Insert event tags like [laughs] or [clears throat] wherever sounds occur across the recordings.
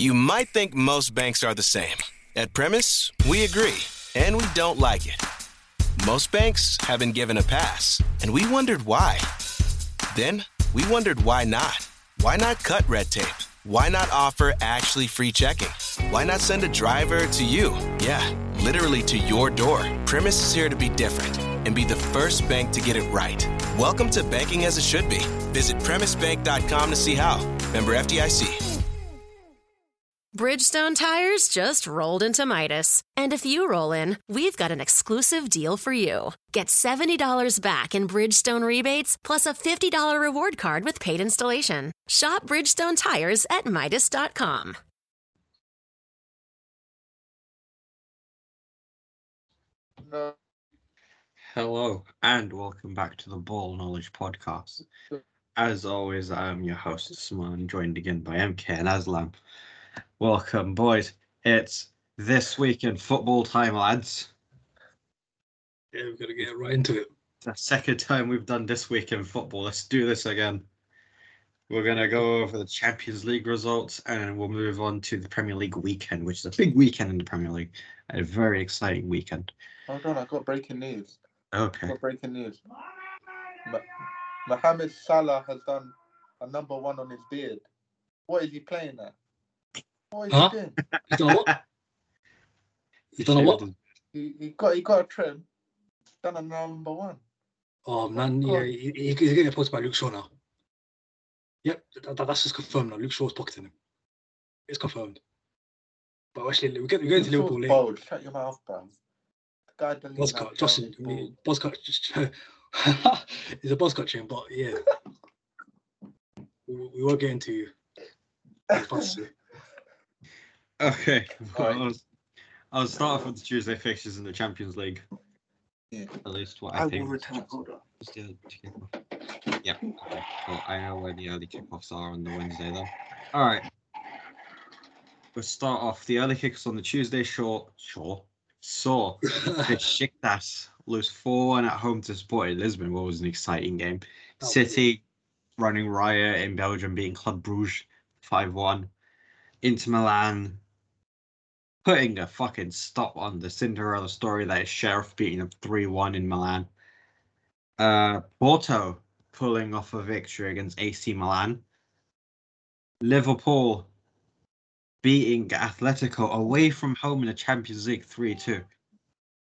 You might think most banks are the same. At Premise, we agree, and we don't like it. Most banks have been given a pass, and we wondered why. Then we wondered why not. Why not cut red tape? Why not offer actually free checking? Why not send a driver to you? Yeah, literally to your door. Premise is here to be different and be the first bank to get it right. Welcome to banking as it should be. Visit premisebank.com to see how. Member FDIC. Bridgestone tires just rolled into Midas. And if you roll in, we've got an exclusive deal for you. Get $70 back in Bridgestone rebates plus a $50 reward card with paid installation. Shop Bridgestone tires at Midas.com. Hello and welcome back to the Ball Knowledge Podcast. As always, I am your host, Simon, joined again by MK and Aslam. Welcome, boys. It's this week in football time, lads. Yeah, we've got to get right into it. It's the second time we've done this week in football. Let's do this again. We're going to go over the Champions League results and we'll move on to the Premier League weekend, which is a big weekend in the Premier League. A very exciting weekend. Hold on, I got breaking news. I Okay. got breaking news. Ma- Mohamed Salah has done a number one on his beard. What is he playing at? Oh, what is Huh? he doing? He's done a what? He's done a what? He, he got he got a trim. Done a number one. Oh man, yeah, he, he- he's getting posted by Luke Shaw now. Yep, that, that- that's just confirmed now. Luke Shaw's pocketing him. It's confirmed. But actually, we get we get into Liverpool later. bold. Shut your mouth, bro. Guy deleting Buzz that cut, Justin. Johnny I mean, Ball. Just [laughs] it's a buzz cut chain, but yeah, [laughs] we, we won't get into. [laughs] Okay. Alright. I'll, I'll start off with the Tuesday fixtures in the Champions League. Yeah. At least what I, I will think. return. Hold on. Is the early kickoff? Yeah. Okay. Cool. I know where the early kickoffs are on the Wednesday then. All right. We'll start off the early kickoffs on the Tuesday. Sure. Sure. Saw Besiktas lose 4 1 at home to Sporting Lisbon. What was an exciting game. Was- City running riot in Belgium, beating Club Bruges 5 1. Inter Milan putting a fucking stop on the Cinderella story that is Sheriff beating them 3 1 in Milan. Uh, Porto pulling off a victory against AC Milan. Liverpool beating Atletico away from home in the Champions League 3 2.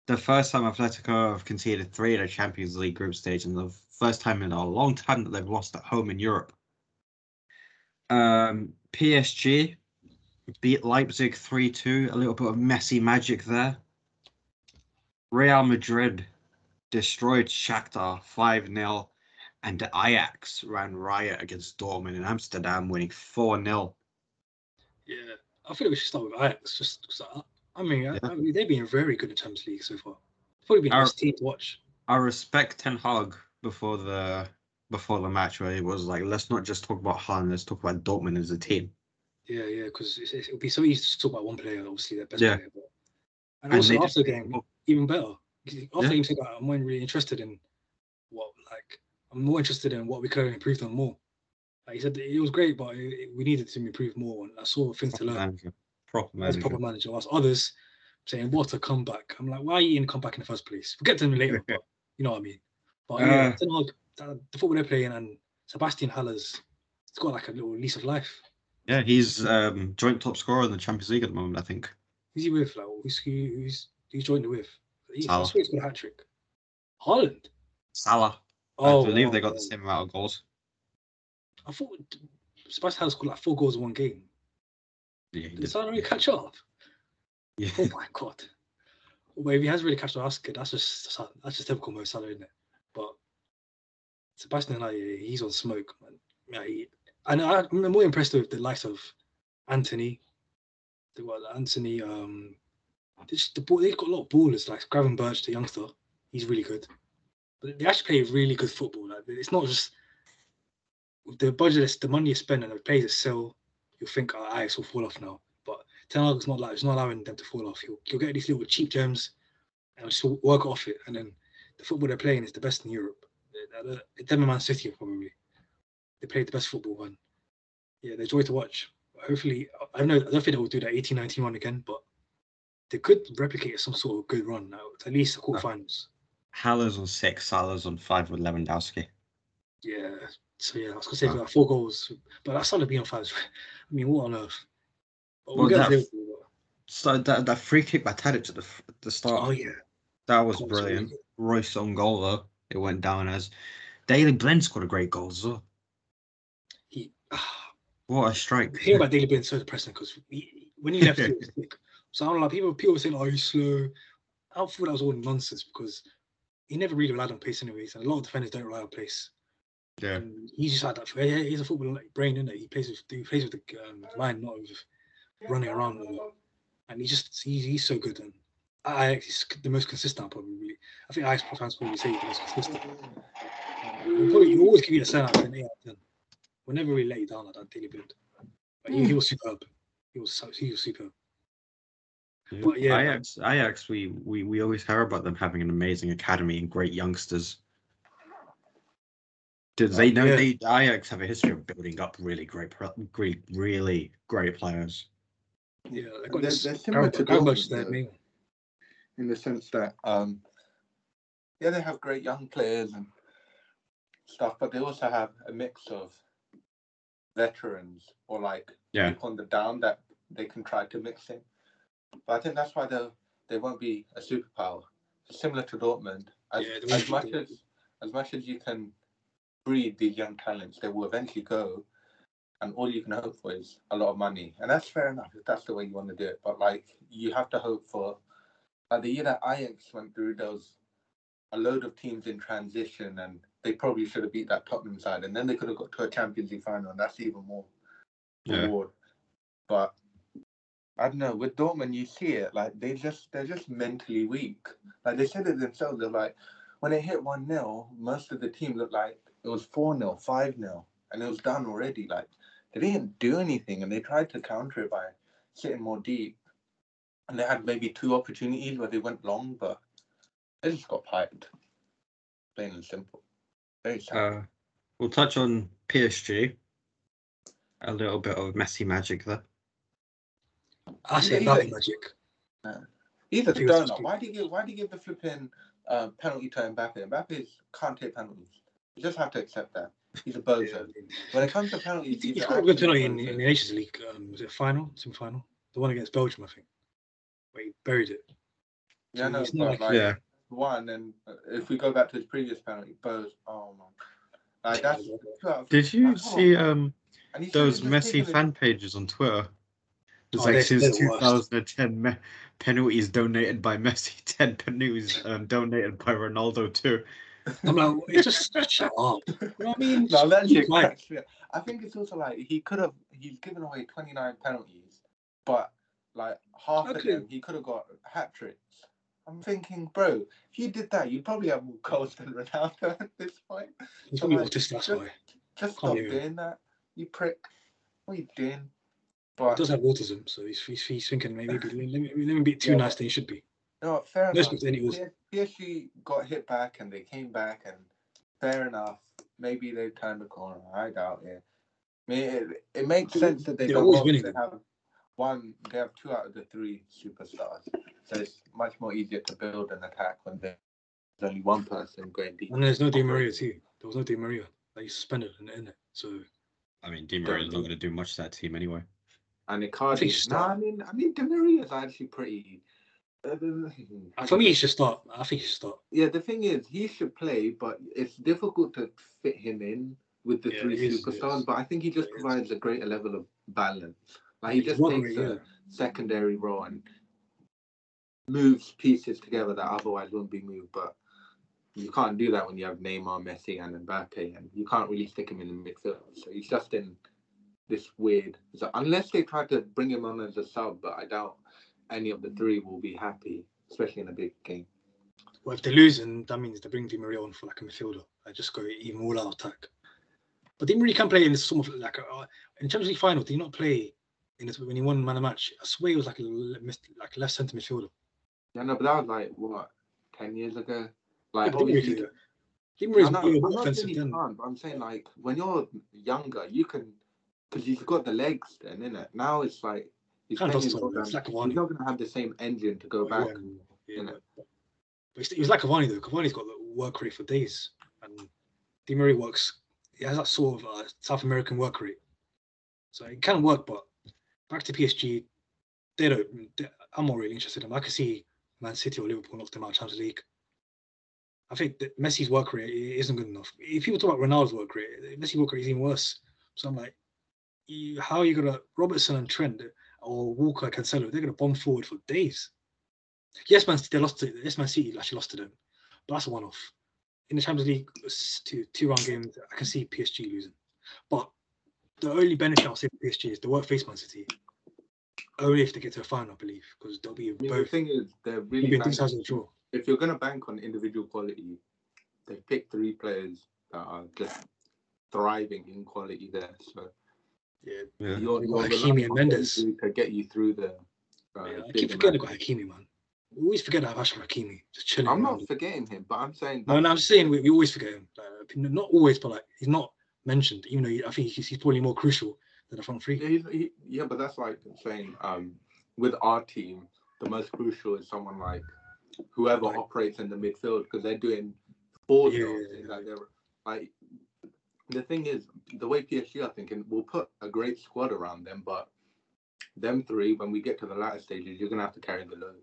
The first time Atletico have conceded three in a Champions League group stage, and the first time in a long time that they've lost at home in Europe. Um, PSG beat Leipzig 3 2, a little bit of messy magic there. Real Madrid destroyed Shakhtar 5 0, and Ajax ran riot against Dortmund in Amsterdam, winning 4 0. Yeah, I think we should start with Ajax. Just I, I mean, Yeah. I mean, they've been very good in Champions League so far. Probably been Our- best team to watch. I respect Ten Hag before the before the match where he was like, let's not just talk about Haaland, let's talk about Dortmund as a team. Yeah, yeah, because it would be so easy to talk about one player, obviously their best Yeah. player. But, and And also after the game, even better. After Yeah. the game, that I'm more really interested in what, like, I'm more interested in what we could have improved on more. Like he said, it was great, but it, it- we needed to improve more. And I saw things to Proper learn manager. Proper as a proper manager. Whilst others saying, "What a comeback!" I'm like, "Why are you in comeback in the first place?" We'll get to them later, [laughs] but you know what I mean. But yeah, Uh, Ten Hag, the the football they're playing, and Sebastian Haller's, it's got like a little lease of life. Yeah, he's um, joint top scorer in the Champions League at the moment, I think. Who's he with? Like, who's he, who's he's joined it with? I Salah. swear he's got a hat trick. Haaland. Salah. Oh, I believe they oh, got the same amount of goals. I thought Sebastian Haller scored like four goals in one game. Yeah, Did did. Salah really catch up? Yeah. Oh my god. Well, if he has really catched up, that's good. That's just that's just typical Mo Salah, isn't it? But Sebastian yeah, he's on smoke, man. Yeah, he, and I, I'm more impressed with the likes of Antony. They got Antony. Um, they just, the ball, they've got a lot of ballers like Gravenberch, the youngster. He's really good. But they actually play really good football. Like it's not just the budget, is- the money you spend, and the players that sell. You'll think, oh, Ajax will fall off now. But Ten Hag's not like it's not allowing them to fall off. You'll, he'll get these little cheap gems and just work off it. And then the football they're playing is the best in Europe. The, the, them and Man City probably. They played the best football and yeah, they're joy to watch. hopefully, I don't know. I don't think they will do that 18 19 run again, but they could replicate some sort of good run now, at least the quarterfinals. Haller's on six, Salah's on five with Lewandowski. Yeah. So yeah, I was gonna say Oh. like four goals, but that's Salah being on five. [laughs] I mean, what on earth? But Well, that- So that, that free kick by Tadic at the, at the start, Oh yeah. that was That was really brilliant. good. Reus on goal though, it went down as. Daley Blind scored a great goal as well. He, [sighs] What a strike! the thing about Daley is so depressing because when he left, he was [laughs] sick. So I'm like, people, people were saying, "Oh, he's slow." I thought that was all nonsense because he never really relied on pace, anyways. And a lot of defenders don't rely on pace. yeah, And he's just had that. yeah, He's a football brain, isn't it? He plays with he plays with the um, mind, not with running around. And he just he's, he's so good. And Ajax is the most consistent, probably. Really. I think Ajax fans probably say he's the most consistent. He'll probably he'll always give you the seven out of 10, eight out of 10. We'll never really let you down like that Daley Blind. But he, he was superb. He was so, he was superb. But yeah. Ajax, Ajax, we, we we always hear about them having an amazing academy and great youngsters. Did they know yeah. they Ajax have a history of building up really great, pro- great, really great players? Yeah, they got They're- they're similar to Garbo- Garbo's Dortmund, their though. in the sense that um yeah they have great young players and stuff but they also have a mix of veterans or like Yeah. people on the down that they can try to mix in. But i think that's why they they won't be a superpower. Similar to dortmund. As, Yeah, as much as as much as you can breed these young talents they will eventually go. And all you can hope for is a lot of money. And that's fair enough if that's the way you want to do it. But like you have to hope for like the year that Ajax went through, there was a load of teams in transition, and they probably should have beat that Tottenham side, and then they could have got to a Champions League final, and that's even more Yeah. reward. But I don't know. With Dortmund, you see it like they just they're just mentally weak. Like they said it themselves. They're like when they hit one 0 most of the team looked like it was four 0 five 0 and it was done already. Like they didn't do anything, and they tried to counter it by sitting more deep and they had maybe two opportunities where they went long, but they just got piped. Plain and simple. Very sad. Uh, we'll touch on PSG. A little bit of Messi magic there. I say Yeah, nothing he's magic. He's a he was donut. Why do you give why do you give the flipping uh, penalty to Mbappe? Mbappe can't take penalties. You just have to accept that. He's a bozo. When it comes to penalties, He he's got a good absolute penalty in, in the Nations League. Um, was it final? Semi final? The one against Belgium, I think. Where he buried it. Yeah, no, He's not like- like, Yeah. One, and uh, if we go back to his previous penalty, Boz, oh man, like that's. two out of- Did you like, oh, see um and he should have those just Messi fan pages on Twitter? It's Oh, like since they're the worst. 2010, me- penalties donated by Messi, [laughs] 10 penalties um, donated by Ronaldo too. I'm like, it's just shut up. [laughs] You know what I mean? No, that Be shit quiet. cracks me up. I think it's also like he could have he's given away 29 penalties, but like half of them he could have got hat tricks. I'm thinking, bro, if you did that, you'd probably have more goals than Ronaldo [laughs] at this point. He's probably like, autistic, that's just- why. Just stop doing that, you prick. What are you doing? He does have autism, so he's, he's, he's thinking maybe let me, let me, be too Yeah, nice but- than he should be. no, fair No enough. any PSG got hit back and they came back and fair enough. Maybe they turned the corner. I doubt it. I mean, it, it makes sense that they they're got always winning have one. They have two out of the three superstars, so it's much more easier to build an attack when there's only one person going deep. And there's no Di Maria too. There was no Di Maria. Like he's suspended in, in it. So I mean, Di Maria's not going to do much to that team anyway. And I think Icardi. she's No, I mean, I mean, Di Maria's actually pretty. uh, for me, he should start. I think he should start. Yeah, the thing is, he should play, but it's difficult to fit him in with the Yeah, three it is, it superstars. But I think he just It is. provides a greater level of balance. Like he just takes a yeah. secondary role and moves pieces together that otherwise wouldn't be moved. But you can't do that when you have Neymar, Messi, and Mbappe, and you can't really stick him in the midfield. So he's just in this weird. So unless they try to bring him on as a sub, but I doubt any of the three will be happy, especially in a big game. Well, if they lose, and that means they bring Di Maria on for like a midfielder. I just go even all out attack. But Di Maria can play in this sort of like a, uh, in Champions League final. He not play in this when he won man of match? I swear he was like a like left centre midfielder. Yeah, no, but that was like what ten years ago. Like But Di Maria can obviously, do that. Di Maria's I'm not, not saying he can't, but I'm saying like when you're younger, you can because he's got the legs then, innit? Now it's like he's, Kinda playing does his talk, role it's like Cavani. he's not gonna have the same engine to go back. won't, yeah, but, but he's- he was like Cavani though. Cavani's got the work rate for days, and Di Maria works. He has that sort of uh, South American work rate, so it can work. But back to PSG, they don't. They, I'm not really interested in them. I could see Man City or Liverpool knock them out of Champions League. I think that Messi's work rate isn't good enough. If people talk about Ronaldo's work rate, Messi's work rate is even worse. So I'm like, you, how are you gonna Robertson and Trent or Walker, Cancelo? They're gonna bomb forward for days. Yes, Man City they lost to yes, Man City actually lost to them, but that's a one-off. In the Champions League, two two round games, I can see PSG losing. But the only benefit I'll say for PSG is they won't face Man City. Only if they get to a final, I believe, because they'll be I mean, the thing is, they're really be in two banking- sides draw. if you're gonna bank on individual quality, they've picked three players that are just thriving in quality there. So Yeah, Yeah. you're, you're Hakimi and Mendes. them to get you through the. Uh, yeah. I keep forgetting about Hakimi, man. We always forget that Ashraf Hakimi just chilling. I'm around. not forgetting him, but I'm saying No, no, I'm saying we, we always forget him. Like, not always, but like he's not mentioned. Even though he, I think he's, he's probably more crucial front three. Yeah, he's, he, yeah, but that's like saying um, with our team, the most crucial is someone like whoever Like- operates in the midfield because they're doing four Yeah, jobs. yeah. Like they're like the thing is the way PSG are thinking, we'll put a great squad around them, but them three, when we get to the latter stages, you're gonna have to carry the load.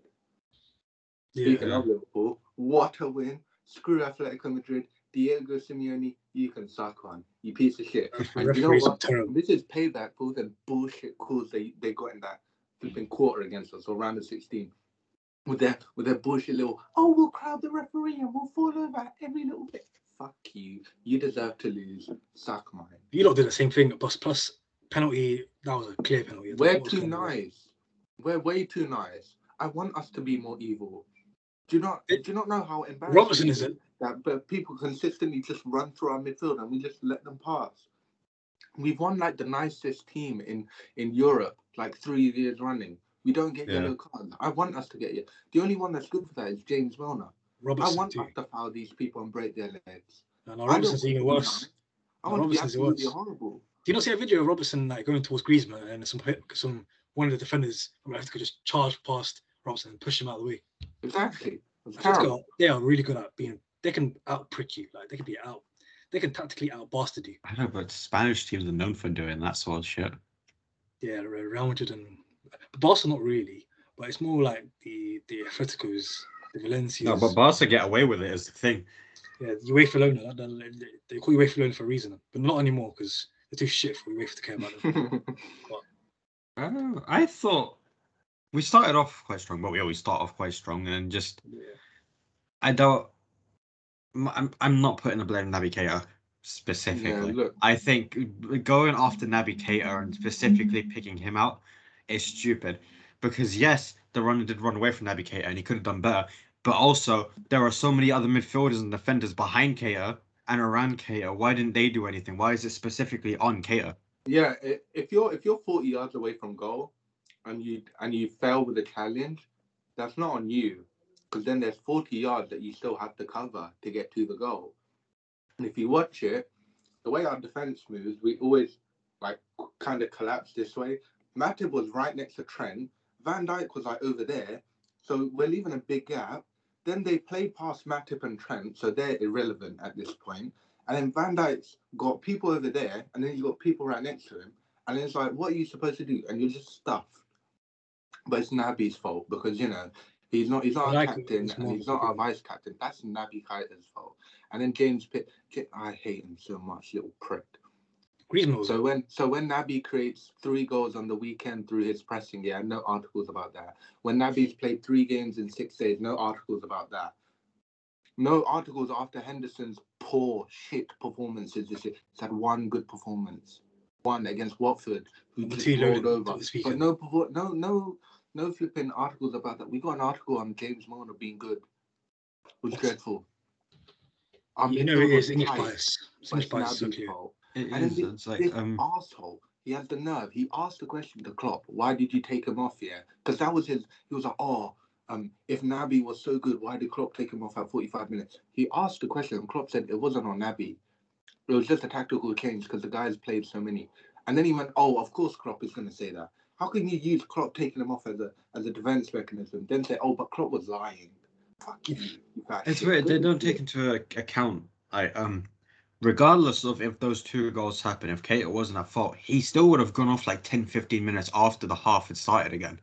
Speaking Yeah. of Liverpool, what a win! Screw Atletico Madrid, Diego Simeone, you can suck one, you piece of shit. And you know what? This is payback for all the bullshit calls they, they got in that flipping quarter against us or round of 16. With their with their bullshit little, oh, we'll crowd the referee and we'll fall over every little bit. Fuck you. You deserve to lose. Suck mine. You lot did the same thing. at Plus, plus penalty. That was a clear penalty. We're thought it was too nice. We're way too nice. I want us to be more evil. Do you not do you not know how embarrassing Robertson it isn't. that but people consistently just run through our midfield and we just let them pass. We've won like the nicest team in in Europe like three years running. We don't get Yeah. yellow cards. I want us to get you. The only one that's good for that is James Milner. Robertson I want too. us to foul these people and break their legs. No, no, Robertson's even worse. I No, want to be Robertson's absolutely worse. horrible. Do you not see a video of Robertson like going towards Griezmann and some some one of the defenders from Atletico just charge past Robertson and push him out of the way? Exactly. It's they are really good at being. They can out prick you. Like they can be out. They can tactically out bastard you. I know, but Spanish teams are known for doing that sort of shit. Yeah, Re- Real Madrid and Barca not really, but it's more like the the Atleticos, the Valencias. No, but Barca get away with it is the thing. yeah, UEFA Lona. that- that- They call you UEFA Lona for a reason, but not anymore because they're too shit for UEFA to care about them. [laughs] Uh, I thought we started off quite strong, but we always start off quite strong, and just yeah. I don't. I'm I'm not putting the blame on Naby Keita specifically. look. I think going after Naby Keita and specifically mm-hmm. picking him out is stupid because yes, the runner did run away from Naby Keita and he could have done better, but also there are so many other midfielders and defenders behind Keita and around Keita. Why didn't they do anything? Why is it specifically on Keita? Yeah, if you're if you're 40 yards away from goal and you and you fail with a challenge, that's not on you. Because then there's 40 yards that you still have to cover to get to the goal. And if you watch it, the way our defense moves, we always like kind of collapse this way. Matip was right next to Trent. Van Dijk was like over there. So we're leaving a big gap. Then they play past Matip and Trent, so they're irrelevant at this point. And then Van Dijk's got people over there, and then he's got people right next to him. And it's like, what are you supposed to do? And you're just stuffed. But it's Naby's fault because you know he's not he's not our captain and he's not our vice captain. That's Naby Keita's fault. And then James Pitt, I hate him so much, little prick. So when so when Naby creates three goals on the weekend through his pressing, yeah, no articles about that. When Naby's played three games in six days, no articles about that. No articles after Henderson's poor shit performances this year. He's had one good performance, one against Watford, who just Matteo rolled Loden over. this But no, no, no, no flipping articles about that. We got an article on James Milner being good. It was dreadful. Our you know midfield it was English bias. English bias is so Naby's. It. And is. this, It's like this um. asshole, he has the nerve. He asked the question to Klopp, why did you take him off here? Because that was his, he was like, oh, um, if Naby was so good, why did Klopp take him off at 45 minutes? He asked the question and Klopp said it wasn't on Naby. It was just a tactical change because the guys played so many. And then he went, "Oh, of course, Klopp is going to say that. How can you use Klopp taking him off as a as a defense mechanism? Then say, oh, but Klopp was lying. Fuck you. you It's weird. They don't take into account. I um, regardless of if those two goals happen, if Keita wasn't at fault, he still would have gone off like 10, 15 minutes after the half had started again.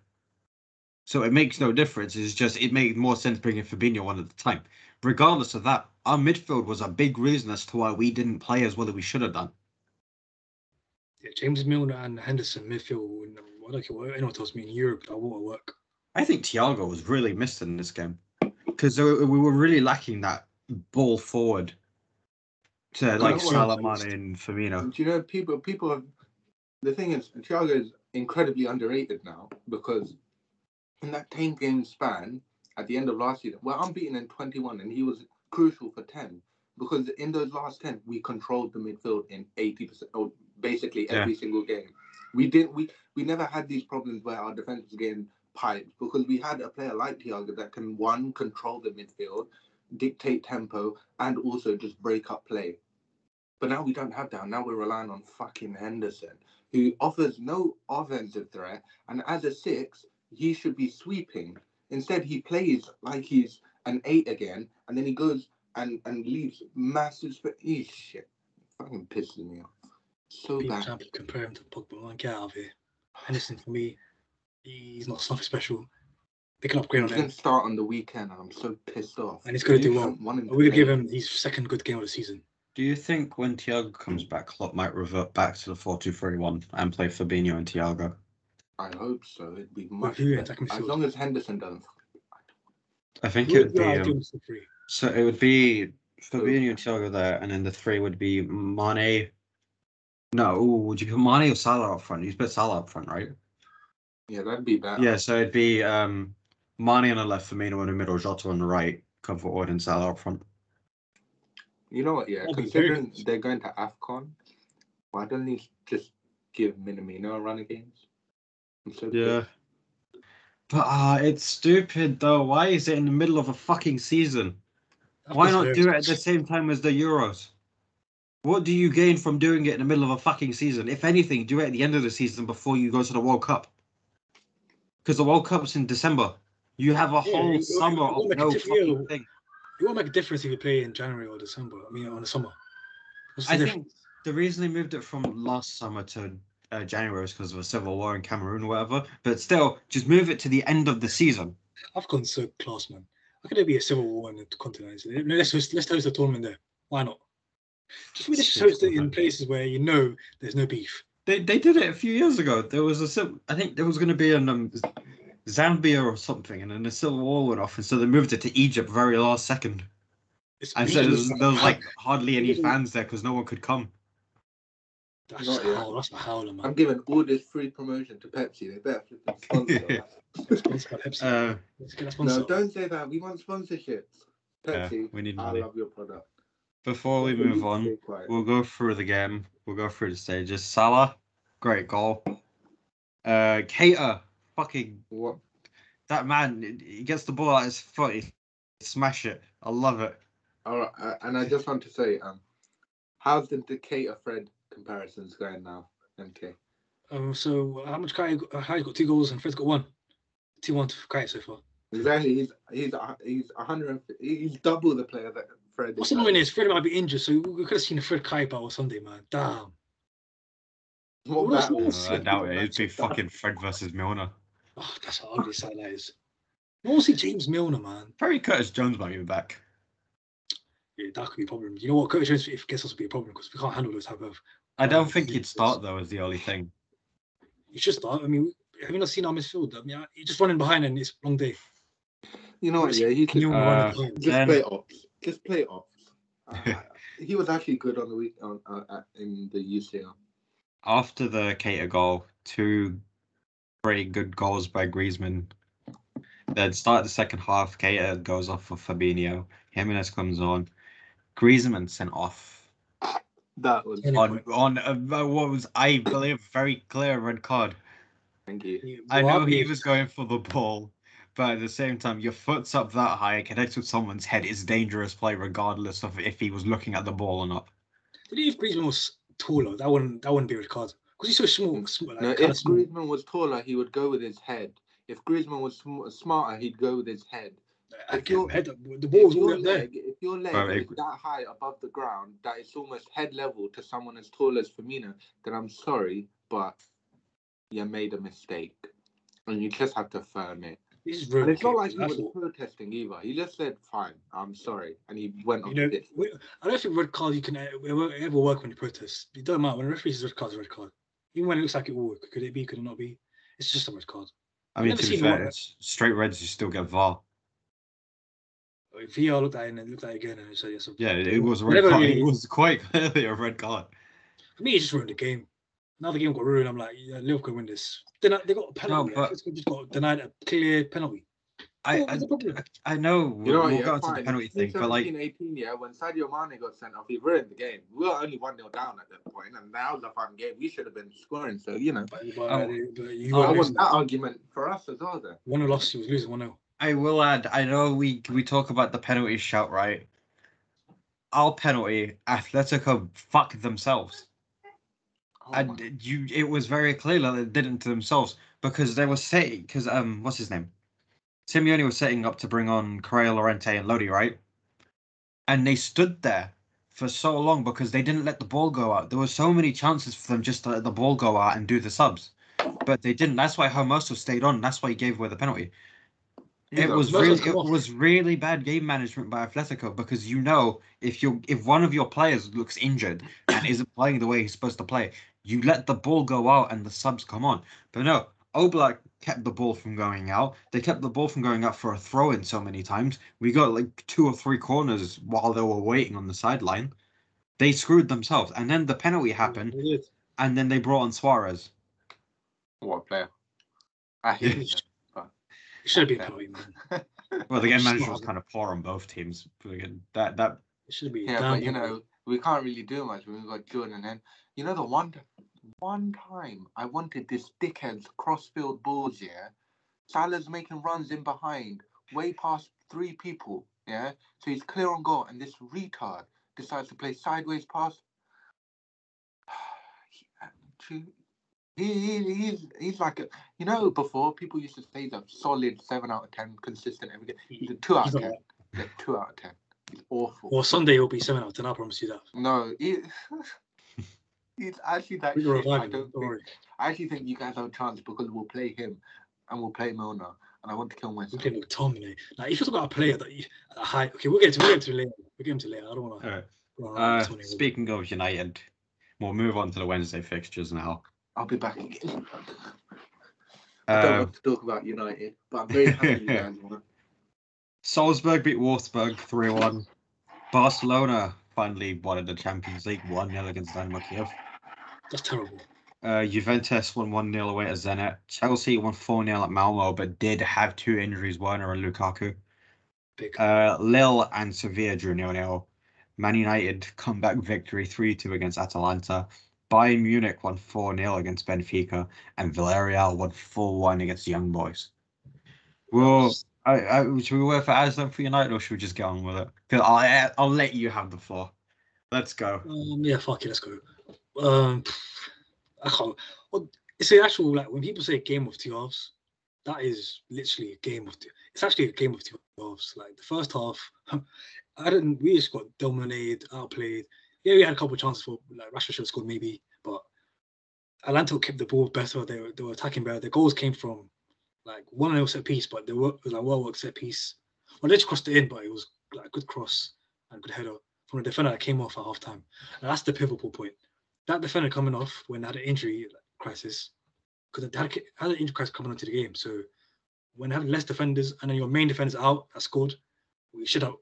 So it makes no difference. It's just it made more sense bringing Fabinho on at the time. Regardless of that, our midfield was a big reason as to why we didn't play as well as we should have done. Yeah, James Milner and Henderson midfield. I don't care what anyone tells me in Europe that won't work. I think Thiago was really missed in this game because we were really lacking that ball forward to like what Salah, Mane, and Firmino. Do you know people? People have. The thing is, Thiago is incredibly underrated now because in that ten game span at the end of last season, we're unbeaten in twenty one, and he was crucial for ten because in those last ten we controlled the midfield in eighty percent, or basically Yeah. every single game. We didn't. We we never had these problems where our defense was getting piped because we had a player like Thiago that can one control the midfield, dictate tempo, and also just break up play. But now we don't have that. Now we're relying on fucking Henderson, who offers no offensive threat. And as a six, he should be sweeping. Instead, he plays like he's an eight again, and then he goes and, and leaves massive space. Eesh, shit. Fucking pisses me off. So People bad. trying compare him to Pogba. Man, get out of here. Henderson for me, he's not something special. They can upgrade He's on going him, to start on the weekend, and I'm so pissed off. and he's going to do I well. want him We're going to give him his second good game of the season. Do you think when Thiago comes back, Klopp might revert back to the 4-2-3-1 and play Fabinho and Thiago? I hope so. It'd be much who better. attacking As long as Henderson doesn't. I think it would be um, so. It would be Fabinho and Thiago there, and then the three would be Mane. No, ooh, would you put Mane or Salah up front? You put Salah up front, right? Yeah, that'd be better. Yeah, so it'd be um, Mane on the left, Firmino in the middle, Jota on the right, cover forward, and Salah up front. You know what? Yeah, That'd considering they're going to Afcon, why don't they just give Minamino a run of games? I'm so Yeah. pissed. But uh, it's stupid though. Why is it in the middle of a fucking season? Why not do it at the same time as the Euros? What do you gain from doing it in the middle of a fucking season? If anything, do it at the end of the season before you go to the World Cup. Because the World Cup's in December. You have a Yeah, whole you- summer you of no make it different, fucking yeah. thing. It won't make a difference if you play in January or December. I mean, on the summer. The I difference? think the reason they moved it from last summer to uh, January is because of a civil war in Cameroon or whatever. But still, just move it to the end of the season. I've gone so class, man. How could there be a civil war in the continent? Let's host, let's host a tournament there. Why not? Just we just host it in places where you know there's no beef. They they did it a few years ago. There was a I think there was going to be an um, Zambia or something, and then the civil war went off, and so they moved it to Egypt very last second. It's And so there was, there was like [laughs] hardly any fans there because no one could come. That's Not yet. howl, that's a howler, I'm man. giving all this free promotion to Pepsi. They better flipping [laughs] sponsor us. Sponsored by Pepsi. Uh, Let's get a No, don't say that. We want sponsorships. Yeah, Pepsi, we need I money. love your product. Before we move on, we'll go through the game. We'll go through the stages. Salah, great goal. Uh, Keita, fucking What? that man. He gets the ball at his foot. He smash it. I love it. All right, uh, and I just want to say, um, how's the Decatur Fred comparisons going now? MK. Um, so how much Kai? Uh, Kai's got two goals and Fred's got one. Two one to Kai so far. Exactly. He's he's a- he's hundred. He's double the player that Fred. What's is. annoying is Fred might be injured, so we could have seen a Fred Kai battle Sunday, man. Damn. What What's battle? wrong Uh, I doubt it. It'd be fucking Fred versus Milner. Oh, that's how ugly sight that is. I want to see James Milner, man. Probably Curtis Jones might be back. Yeah, that could be a problem. You know what? Curtis Jones, if gets us, will be a problem because we can't handle those type of. I don't Um, think he'd start though. Is the only thing. You should start. I mean, have you not seen our midfield? I mean, you're just running behind and it's long day. You know what? Yeah, he Can you should Uh, just then- play ops. Just play ops. [laughs] Uh, he was actually good on the week on uh, uh, in the UCL. After the Keita goal, two pretty good goals by Griezmann. Then start the second half. Keita goes off for Fabinho. Jimenez comes on. Griezmann sent off That was. On on uh, a, what was I believe very clear red card. Thank you. You- I know he was going for the ball, but at the same time, your foot's up that high, it connects with someone's head. It's dangerous play, regardless of if he was looking at the ball or not. But if Griezmann was taller, that wouldn't that wouldn't be a red card. Because he's so small. Mm. small like, No, if small. Griezmann was taller, he would go with his head. If Griezmann was sm- smarter, he'd go with his head. I if get you're- head up. The ball's if all your up there. leg, if your leg Bro, is that high above the ground that it's almost head level to someone as tall as Firmino, then I'm sorry, but you made a mistake, and you just have to firm it. This is And it's not like he I was thought- protesting either. He just said, "Fine, I'm sorry," and he went You on know, we- I don't think red card you can uh, it won't ever work when you protest. It doesn't matter when a referee says red card is a red card. Even when it looks like it will work, could it be? Could it not be? It's just a red card. I mean, Never to be seen fair, straight reds. You still get VAR. If VR looked at it and then looked at it again and it said yes. a- Yeah, it was a red card. really- It was quite [laughs] clearly a red card. For me, it just ruined the game. Now the game got ruined. I'm like, yeah, Liverpool win this. Then they got a penalty. but- Atletico just got denied a clear penalty. I, I. I know You we'll, know what? we'll Yeah, go into the penalty thing, but like, in 18, yeah, when Sadio Mane got sent off, he ruined the game. We were only one 0 down at that point, and that was a fun game. We should have been scoring. So you know, But, but, Oh. but you I were want losing. that argument for us as well. Then One loss, he was losing one 0 I will add. I know we we talk about the penalty shout, right? Our penalty, Atletico fuck themselves. Oh and you it was very clear that they did it to themselves because they were saying because um what's his name Simeone was setting up to bring on Correa Lorente and Lodi right and they stood there for so long because they didn't let the ball go out there were so many chances for them just to let the ball go out and do the subs but they didn't that's why Hermoso stayed on that's why he gave away the penalty It was really it was really bad game management by Atletico because you know if you if one of your players looks injured and [clears throat] isn't playing the way he's supposed to play, you let the ball go out and the subs come on. But no, Oblak kept the ball from going out. They kept the ball from going out for a throw in so many times. We got like two or three corners while they were waiting on the sideline. They screwed themselves, and then the penalty happened, and then they brought on Suarez. What a player! I hate [laughs] him. It should have been a Okay. man. Well, the game Just manager was kind of poor on both teams. But again, That that It should be. Yeah, but you know, we can't really do much we've got Jordan. And then you know, the one one time I wanted this dickhead's crossfield balls, yeah. Salah's making runs in behind, way past three people, yeah. So he's clear on goal, and this retard decides to play sideways pass. [sighs] Uh, He- he, he, he's he's like a you know before people used to say he's a solid seven out of ten consistent every game. He's a two out He's of ten. He's a two out of ten. He's awful. Well, Sunday will be seven out of ten. I promise you that. No, he, [laughs] he's actually that shit. can I don't Don't think, worry. I actually think you guys have a chance because we'll play him and we'll play Milner, and I want to kill myself. We myself. can McTominay. Now, if you talk about a player that you, at a high, okay, we'll get to we'll get to later. We'll get him to later. I don't want all right. to. Uh, speaking of United, we'll move on to the Wednesday fixtures now. I'll be back again. [laughs] I don't Uh, want to talk about United, but I'm very happy you guys [laughs] won. Salzburg beat Wolfsburg 3 1. Barcelona finally won in the Champions League 1 0 against Dynamo Kiev. That's terrible. Uh, Juventus won 1 0 away to Zenit. Chelsea won 4 0 at Malmo, but did have two injuries Werner and Lukaku. Big. Uh, Lille and Sevilla drew 0 0. Man United comeback victory 3 2 against Atalanta. Bayern Munich won 4 0 against Benfica. And Villarreal won 4 1 against Young Boys. Well, I, I, should we wait for Aslan for United or should we just get on with it? Because I'll, I'll let you have the floor. Let's go. Um, yeah, fuck it, let's go. Um, I can't. Well, it's the actual like when people say game of two halves, that is literally a game of two. It's actually a game of two halves. Like the first half, [laughs] I didn't. We just got dominated, outplayed. Yeah, we had a couple of chances for like Rashford should have scored maybe, but Atalanta kept the ball better. They were they were attacking better. The goals came from like one nil set piece, but they were it was like well worked set piece. Well, they just crossed it in, but it was like a good cross and good header from a defender that came off at half time. That's the pivotal point. That defender coming off when they had an injury crisis, because they had, had an injury crisis coming onto the game. So when having less defenders and then your main defenders out that scored, we should have.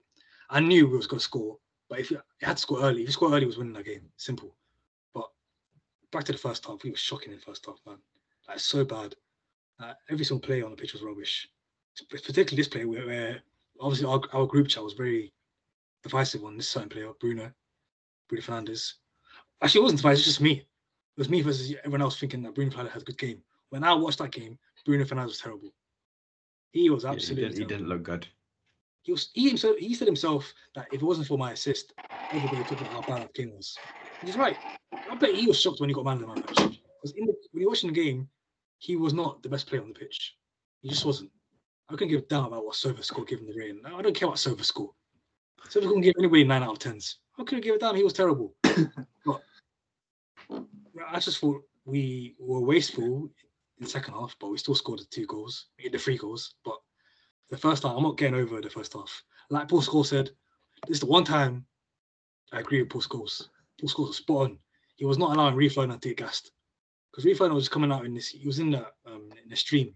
I knew we was going to score, but if you you had to score early, if you score early, it was winning that game. Simple. But back to the first half, we were shocking in the first half, man. Like so bad. Uh, every single play on the pitch was rubbish. Particularly this play where, where obviously our, our group chat was very divisive on this certain player, Bruno, Bruno Fernandes. Actually, it wasn't divisive, it's just me. It was me versus everyone else thinking that Bruno Fernandes had a good game. When I watched that game, Bruno Fernandes was terrible. He was Yeah, he, absolutely. did, he didn't look good. He was he himself. He said himself that if it wasn't for my assist, everybody would talk about how bad that game was. He's right. I bet he was shocked when he got man of the match. Because in the, when you're watching the game, he was not the best player on the pitch. He just wasn't. I couldn't give a damn about what Sova scored given the rain. I don't care what Sova scored. Sova couldn't give anybody nine out of tens. I couldn't give a damn. He was terrible. [coughs] but I just thought we were wasteful in the second half, but we still scored the two goals, the three goals. But the first half, I'm not getting over the first half. Like Paul Scholes said, this is the one time I agree with Paul Scholes. Paul Scholes was spot on. He was not allowing Reef to get gassed because Reef was coming out in this. He was in the um, in the stream.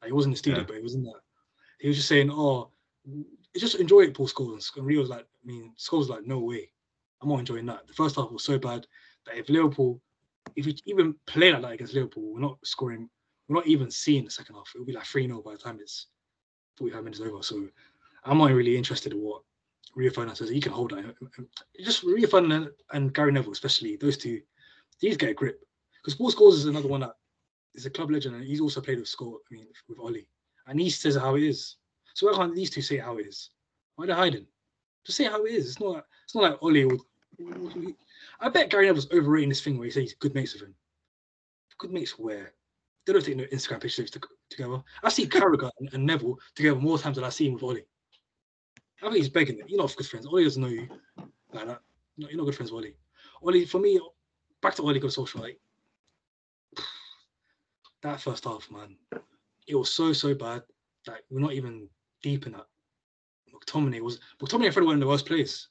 Like, he wasn't in the studio, yeah. but he was in that. He was just saying, "Oh, just enjoy it, Paul Scholes." And Rio was like, "I mean, Scholes was like, no way, I'm not enjoying that." The first half was so bad that if Liverpool, if we even play like that against Liverpool, we're not scoring. We're not even seeing the second half. It'll be like 3 0 by the time it's 45 minutes over. So I'm not really interested in what Rio Ferdinand says. He can hold that. Just Rio Ferdinand and Gary Neville, especially those two, these get a grip. Because Paul Scholes is another one that is a club legend, and he's also played with Score. I mean, with Ole, and he says how it is. So why can't these two say how it is? Why are they hiding? Just say how it is. It's not. It's not like Ole would. I bet Gary Neville's overrating this thing where he says he's good mates with him. Good mates where? They don't take no Instagram pictures together. I see Carragher and, and Neville together more times than I see him with Ole. I think he's begging it. You're not good friends. Ole doesn't know you like that. No, you're not good friends with Ole. Ole, for me, back to Ole got social. Like [sighs] that first half, man, it was so so bad that we're not even deep in that. McTominay was McTominay and Fred were in the worst place.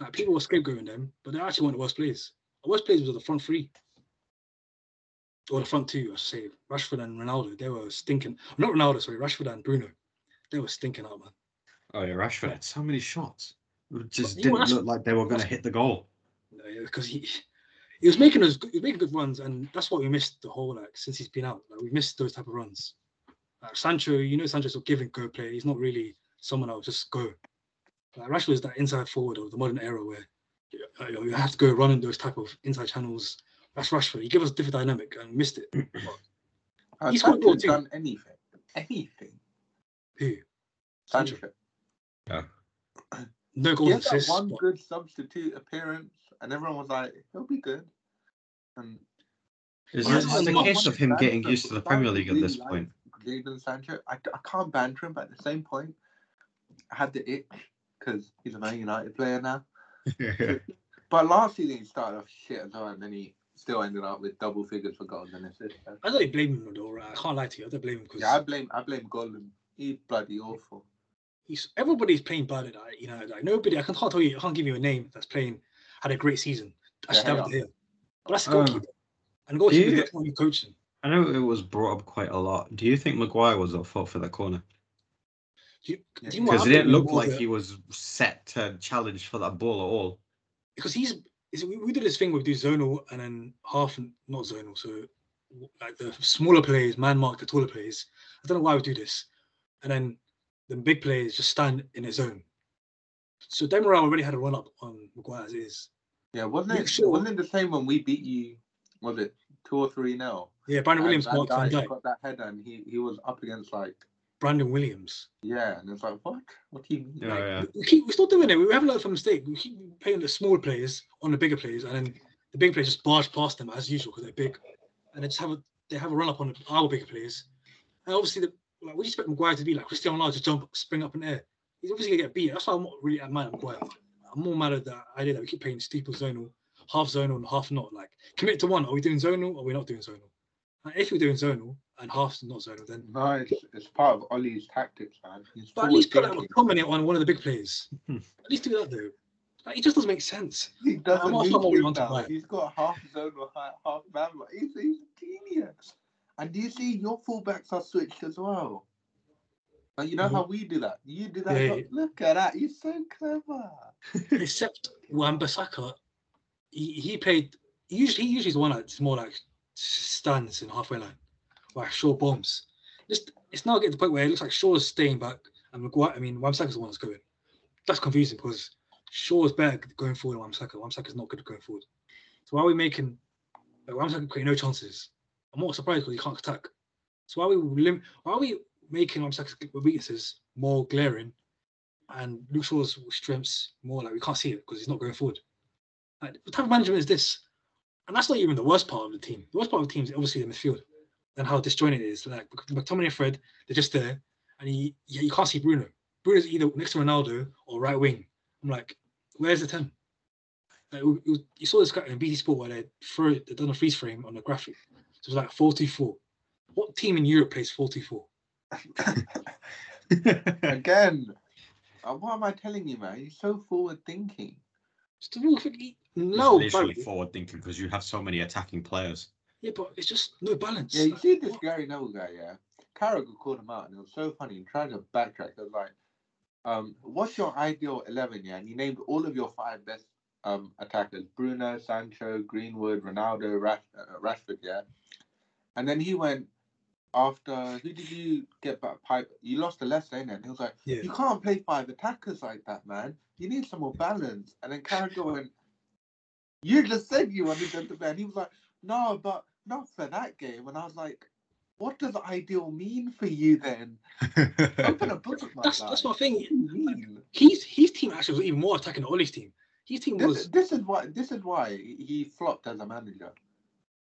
Like people were scapegoating them, but they actually weren't the worst place. The worst place was the front three. Or the front two, I say. Rashford and Ronaldo, they were stinking. Not Ronaldo, sorry, Rashford and Bruno. They were stinking out, man. Oh yeah, Rashford had so many shots. It just but, didn't look like they were going to hit the goal. Because he he was making us he was making good runs, and that's what we missed the whole like since he's been out. Like we missed those type of runs. Like Sancho, you know, Sancho's a give and go player. He's not really someone that'll just go. Like Rashford is that inside forward of the modern era where you, you have to go running those type of inside channels. That's Rashford. He gave us a different dynamic and missed it. [clears throat] he's got done anything. Anything. Who? Sancho. Yeah. [clears throat] No goals He and had that assists. one but- good substitute appearance, and everyone was like, "He'll be good." And Is Well, this that's a case of him getting used to the Premier League at this Really point? like Jadon Sancho. I, I can't banter him, but at the same point, I had the itch because he's a Man United player now. [laughs] But last season he started off shit as well, and then he still ended up with double figures for goals and assists. I don't blame him though. Right? I can't lie to you. I don't blame him because Yeah, I blame I blame Golden. He's bloody awful. he's everybody's playing bad at. You know, like nobody. I can't tell you. I can't give you a name that's playing had a great season. I should Yeah, have it here. But that's the Oh. goalkeeper. and goalkeeper Yeah. that's what you coaching. I know it was brought up quite a lot. Do you think Maguire was at fault for that corner? Do you, Yeah, do you know what Because I'm it didn't look like that- he was set to challenge for that ball at all. because he's is we, we did this thing with do zonal and then half not zonal. So like the smaller players, man mark the taller players. I don't know why we do this, and then the big players just stand in a zone. So Demiral already had a run up on Maguire as is. Yeah, wasn't it? Shaw- Wasn't it the same when we beat you? Was it two or three nil? Yeah, Brandon Williams guy got that header, and he he was up against like Brandon Williams. yeah, and it's like what? What do you mean? Yeah, Like, yeah. We keep we're still doing it. We haven't learned from mistake. We keep playing the small players on the bigger players, and then the big players just barge past them as usual because they're big, and they just have a they have a run up on our bigger players. And obviously, the, like we expect Maguire to be like Cristiano Ronaldo to jump, spring up in the air. He's obviously gonna get beat. That's why I'm not really mad at Maguire. I'm more mad at the idea that we keep playing steeple zonal, half zonal and half not. Like commit to one. Are we doing zonal or are we not doing zonal? Like, if we're doing zonal and half's not zonal, then No, it's, it's part of Ole's tactics, man. He's but at least put that forward-thinking. prominent on one of the big players. Hmm. At least do that though. Like, it just doesn't make sense. He doesn't also need not really to on to now. buy it. He's got half zone or half, half man. He's, he's a genius. And do you see your fullbacks are switched as well? Like, you know Mhm. how we do that? You do that. Yeah, Look, yeah. look at that. You're so clever. [laughs] Except Wan-Bissaka, he, he played. He usually he usually is the one that's more like stands in halfway line, like Shaw bombs. Just it's now getting to the point where it looks like Shaw's staying back and Maguire. I mean, Wan-Bissaka's the one that's going. That's confusing because Shaw's better going forward than Wan-Bissaka. Wan-Bissaka's not good going forward. So why are we making like, Wan-Bissaka creating no chances? I'm more surprised because he can't attack. So why are we lim- why are we making Wan-Bissaka's weaknesses more glaring and Luke Shaw's strengths more like we can't see it because he's not going forward. Like, what type of management is this? and that's not even the worst part of the team. The worst part of the team is obviously the midfield and how disjointed it is. Like McTominay and Fred, they're just there, and you you you can't see Bruno. Bruno's either next to Ronaldo or right wing. I'm like, where's the ten? Like, you- you- you saw this guy in BT Sport where they threw it, they done a freeze frame on the graphic. So it was like 4-2-4. What team in Europe plays 4-2-4? [laughs] Again, uh, what am I telling you, man? He's so forward thinking. It's the real thing. no, No, literally balance. forward thinking because you have so many attacking players. Yeah, but it's just no balance. Yeah, you Like, see this what- Gary Neville guy, yeah? Carragher called him out, and it was so funny. He tried to backtrack. It was like, um, what's your ideal 11, yeah? And he named all of your five best um, attackers Bruno, Sancho, Greenwood, Ronaldo, Rash, uh, Rashford, yeah? And then he went, after, who did you get back? Pipe? You lost to Leicester, innit? And he was like, Yeah. you can't play five attackers like that, man. You need some more balance. And then Carragher went, you just said you wanted them to play. And he was like, no, but not for that game. And I was like, what does ideal mean for you then? Open a [laughs] book, my That's guy. that's my thing. What do you mean? His his team actually was even more attacking than Ole's team. His team This, was this is why this is why he flopped as a manager.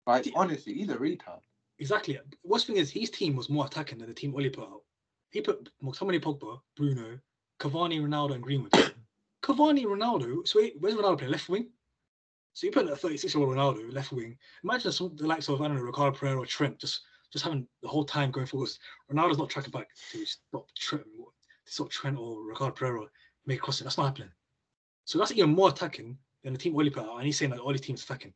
Like See- honestly, he's a retard. exactly. Worst thing is his team was more attacking than the team Ole put out. He put McTominay, Pogba, Bruno, Cavani, Ronaldo, and Greenwood. [coughs] Cavani, Ronaldo. So wait, where's Ronaldo playing? Left wing. So you put a 36 year old Ronaldo left wing. Imagine some, the likes of I don't know Ricardo Pereira or Trent just just having the whole time going forwards. Ronaldo's not tracking back to stop Trent, to stop Trent or Ricardo Pereira make crossing. That's not happening. So that's even more attacking than the team Ole put out, and he's saying that Ole's team's attacking.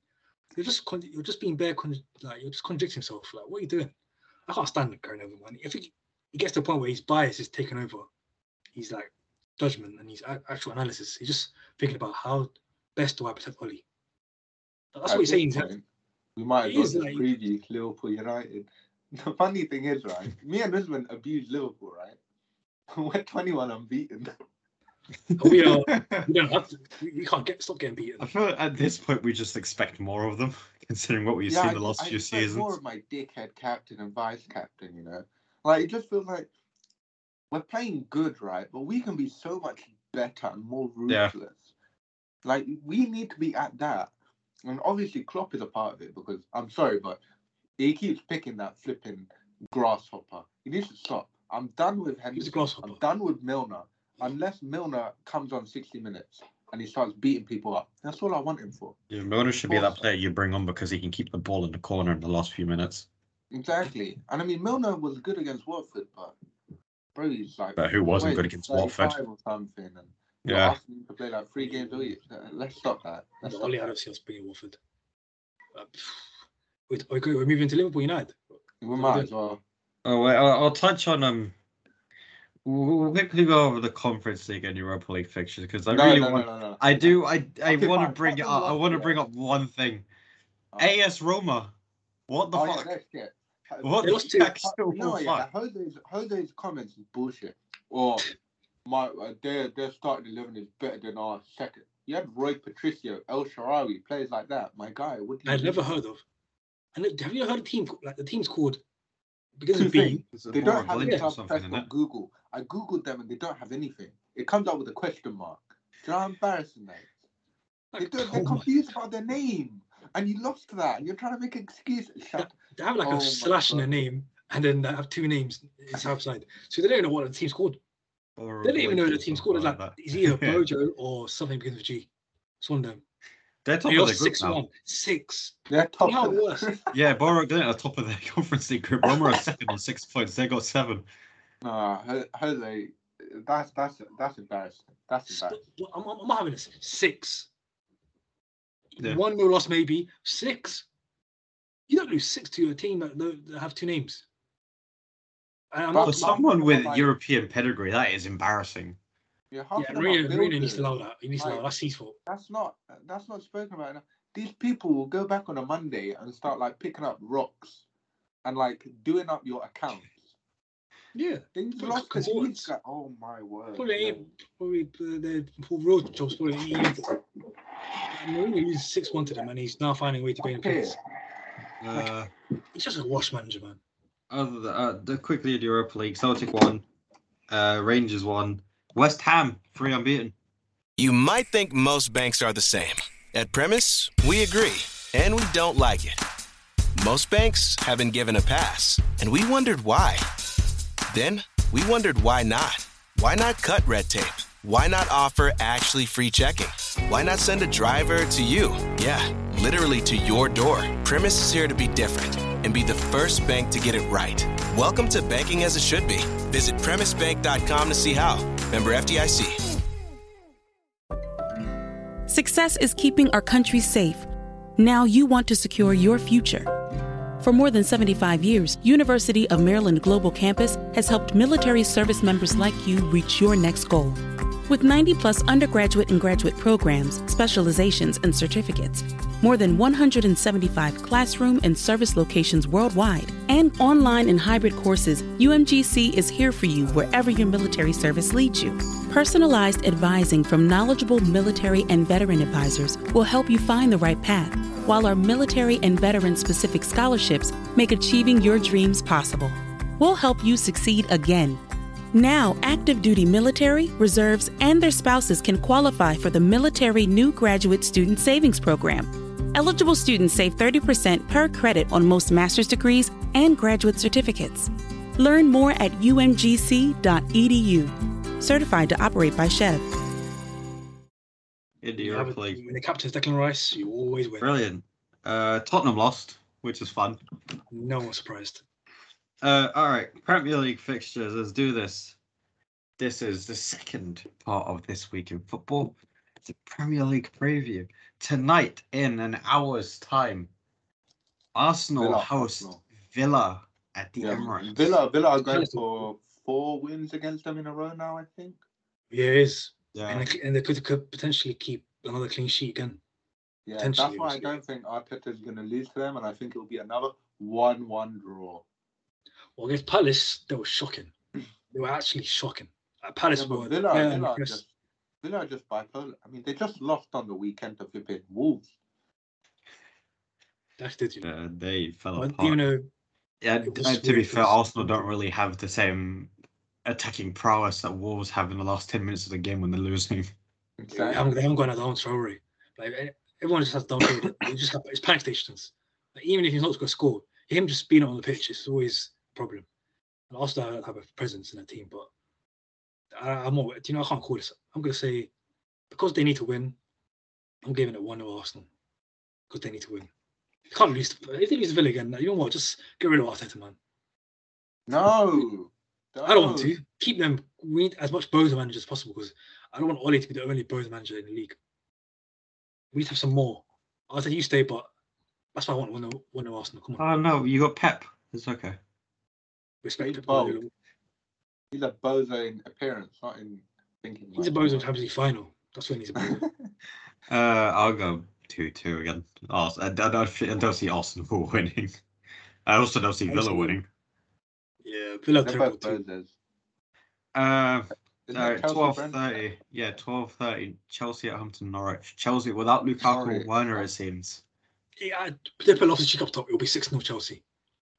You're just you're just being bare like you're just contradicting yourself. Like what are you doing? I can't stand Gary Neville, man. If he, he gets to the point where his bias is taken over, he's like judgment and his actual analysis. He's just thinking about how best do I protect Ole. That's At what he's saying. this point, We might have got well is just like- preview Liverpool United. [laughs] The funny thing is, right? Me and Usman abused Liverpool, right? [laughs] We're 21 unbeaten. We are. [laughs] We don't have to. We, we can't get stop getting beaten. I feel like at this point we just expect more of them, considering what we've Yeah, seen I the last I few expect seasons. More of my dickhead captain and vice captain, you know. Like it just feels like we're playing good, right? But we can be so much better and more Yeah. ruthless. Like we need to be at that. And obviously Klopp is a part of it because I'm sorry, but he keeps picking that flipping grasshopper. He needs to stop. I'm done with Henderson. grasshopper. I'm done with Milner. Unless Milner comes on 60 minutes and he starts beating people up. That's all I want him for. Yeah, Milner should be that player you bring on because he can keep the ball in the corner in the last few minutes. Exactly. And I mean, Milner was good against Watford, but bro, he's like. But who wasn't wait, good against Watford? 35 Or something, and you're Yeah. asking him to play like three games a week. Let's stop that. Let's But stop Ollie, I don't see us bringing Watford. Uh, [sighs] wait, okay, we're moving to Liverpool United. We might as well. Oh wait, I'll, I'll touch on um. We'll we'll quickly go over the Conference League and Europa League fixtures because I no, really no, want. no, no, no. I do. I I Okay, want to bring it up. I want to bring up one thing. Oh. AS Roma. What the Oh, fuck? that's shit. What They the lost to- fuck? You yeah, fuck? Jose's, Jose's comments is bullshit. Or my uh, their their starting eleven is better than our second. You had Rui Patricio, El Shaarawy, players like that. My guy, what do you I've mean? never heard of. And have you heard a team like the team's called begins Two with B? things. Is it They don't have Lynch any or type something on? Google. I googled them and they don't have anything. It comes up with a question mark. Do you know how embarrassing that is? They Like, don't, oh they're my- confused about their name, and you lost that, and you're trying to make excuses. Shut. they have like Oh a slash in their name, and then they have two names inside side. So they don't even know what the team's called. Or They don't even know the or team's something called. It's like that. it's either [laughs] Bojo or something begins with G. It's one of them. They're top They of the lost group six now. one. Six. They're top. how of it the- works. Yeah, Borough they're at the top of their [laughs] Conference League group. Roma are second on six points. They got seven. Nah, Ho- Jose, that's that's that's embarrassing. That's S- embarrassing. what- I'm, I'm having this. Six. Yeah. One no loss maybe. Six. You don't lose six to a team that, that that have two names. And I'm But For someone with like- European pedigree, that is embarrassing. Yeah, half yeah, of them are Mourinho, Mourinho needs to builders. allow that. He needs to allow that. That's his fault. That's not that's not spoken about. enough. These people will go back on a Monday and start like picking up rocks and like doing up your accounts. Yeah. Things Put lost to consultants. these guys. Oh my word. Probably no. probably uh, the full road jobs probably ain't. Mourinho loses six one to them, and he's now finding a way to gain Okay. points. Uh, He's just a wash manager, man. Other uh, the quickly in Europa League, Celtic won, uh, Rangers won, West Ham three unbeaten. You might think most banks are the same. At Premise, we agree. and we don't like it. Most banks have been given a pass, and we wondered why. Then we wondered why not. Why not cut red tape? Why not offer actually free checking? Why not send a driver to you? Yeah, literally to your door. Premise is here to be different and be the first bank to get it right. Welcome to banking as it should be. Visit premisebank.com to see how. Member FDIC. Success is keeping our country safe. Now you want to secure your future. For more than 75 years, University of Maryland Global Campus has helped military service members like you reach your next goal. With 90 plus undergraduate and graduate programs, specializations, and certificates, more than 175 classroom and service locations worldwide, and online and hybrid courses, UMGC is here for you wherever your military service leads you. Personalized advising from knowledgeable military and veteran advisors will help you find the right path, while our military and veteran specific scholarships make achieving your dreams possible. We'll help you succeed again now, active duty military, reserves, and their spouses can qualify for the Military New Graduate Student Savings Program. Eligible students save 30% per credit on most master's degrees and graduate certificates. Learn more at umgc.edu. Certified to operate by SCHEV. In the Yeah, Europa League. when the captain's Declan Rice, you always win. Brilliant. Uh, Tottenham lost, which is fun. No one's surprised. Uh, all right, Premier League fixtures. Let's do this. This is the second part of this week in football. It's a Premier League preview tonight in an hour's time. Arsenal Villa, host Arsenal. Villa at the Yeah, Emirates. Villa, Villa are going for four wins against them in a row now. I think. Yeah, it is. Yeah. And, they, and they could, could potentially keep another clean sheet again. Yeah, that's why I don't think Arteta is going to lose to them, and I think it'll be another one-one draw. Well, against Palace, they were shocking. They were actually shocking. Uh, Palace Yeah, but were Villa, yeah, Villa, are impressed. just, Villa are just bipolar. I mean, they just lost on the weekend to flipping Wolves. That's did you know. Yeah, they fell But apart. even though yeah, it was uh, to be weird, fair, Arsenal don't really have the same attacking prowess that Wolves have in the last 10 minutes of the game when they're losing. they haven't, they haven't got another Adama Traore. Like eh, everyone just has Adama Traore. Just have it's panic stations. Like, even if he's not going to score, him just being on the pitch is always a problem. And Arsenal don't have a presence in that team, but I, I'm not. Do you know? I can't call this. I'm going to say because they need to win. I'm giving it one to Arsenal because they need to win. They can't lose. to- If they lose to Villa again, you know what? Just get rid of Arteta, man. No, I don't want to keep them. We need as much Boza managers as possible because I don't want Ole to be the only Boza manager in the league. We need to have some more. I said you stay, but that's why I want one of one of Arsenal. Come on, Oh, no, you got Pep. It's okay. Respect. he's Pep bold. He's a bozo in appearance, not in thinking. He's a like Boza that. Champions League final. That's when he's a [laughs] Boza. Uh, I'll go two two again. Ars- I, I don't, I don't see Arsenal [laughs] winning. I also don't see Villa winning. yeah, Villa They're terrible both too. bozos. Uh, uh it twelve thirty. Yeah, twelve thirty. Chelsea at home to Norwich. Chelsea without Lukaku Norwich. or Werner, it seems. Yeah, they put Loftus Cheek up top. It'll be six 0 Chelsea. [laughs]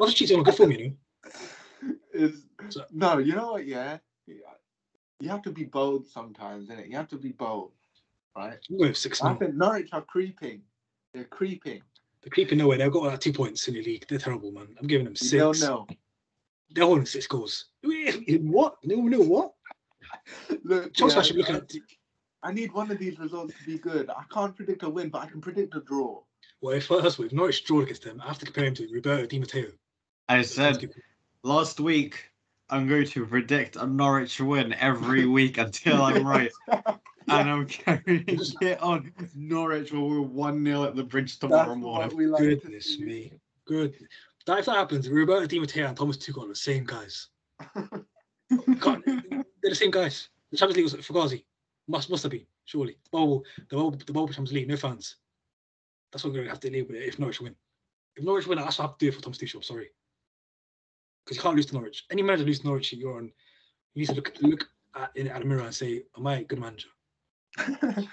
Loftus Cheek's on a good form, you [laughs] know. Is So- no, you know what? Yeah, you have to be bold sometimes, innit? You have to be bold, right? I'm six I 0 think Norwich are creeping. They're creeping. They're creeping nowhere. They've got like two points in the league. They're terrible, man. I'm giving them You don't six. They're holding six goals. [laughs] What? No, no, what? [laughs] Look, Chelsea yeah, actually looking I- at I need one of these results to be good. I can't predict a win, but I can predict a draw. Well, if first if Norwich draw against them, I have to compare him to Roberto Di Matteo. I said last week I'm going to predict a Norwich win every [laughs] week until I'm right. [laughs] And I'm carrying it on. Norwich will win 1 0 at the bridge tomorrow That's morning. what we like Goodness see. me. Good. That, if that happens, we're Roberto Di Matteo and Thomas Tuchel are the same guys. [laughs] God, they're the same guys. The Champions League was Fugazi. Must must have been, surely. The bubble, the bubble, the bubble Champions League, no fans. That's what we're going to have to deal with if Norwich win. If Norwich win, that's what I have to do it for Thomas Tuchel. Sorry. Because you can't lose to Norwich. Any manager lose to Norwich, you're on. You need to look look at, in, at the mirror and say, "Am I a good manager?" I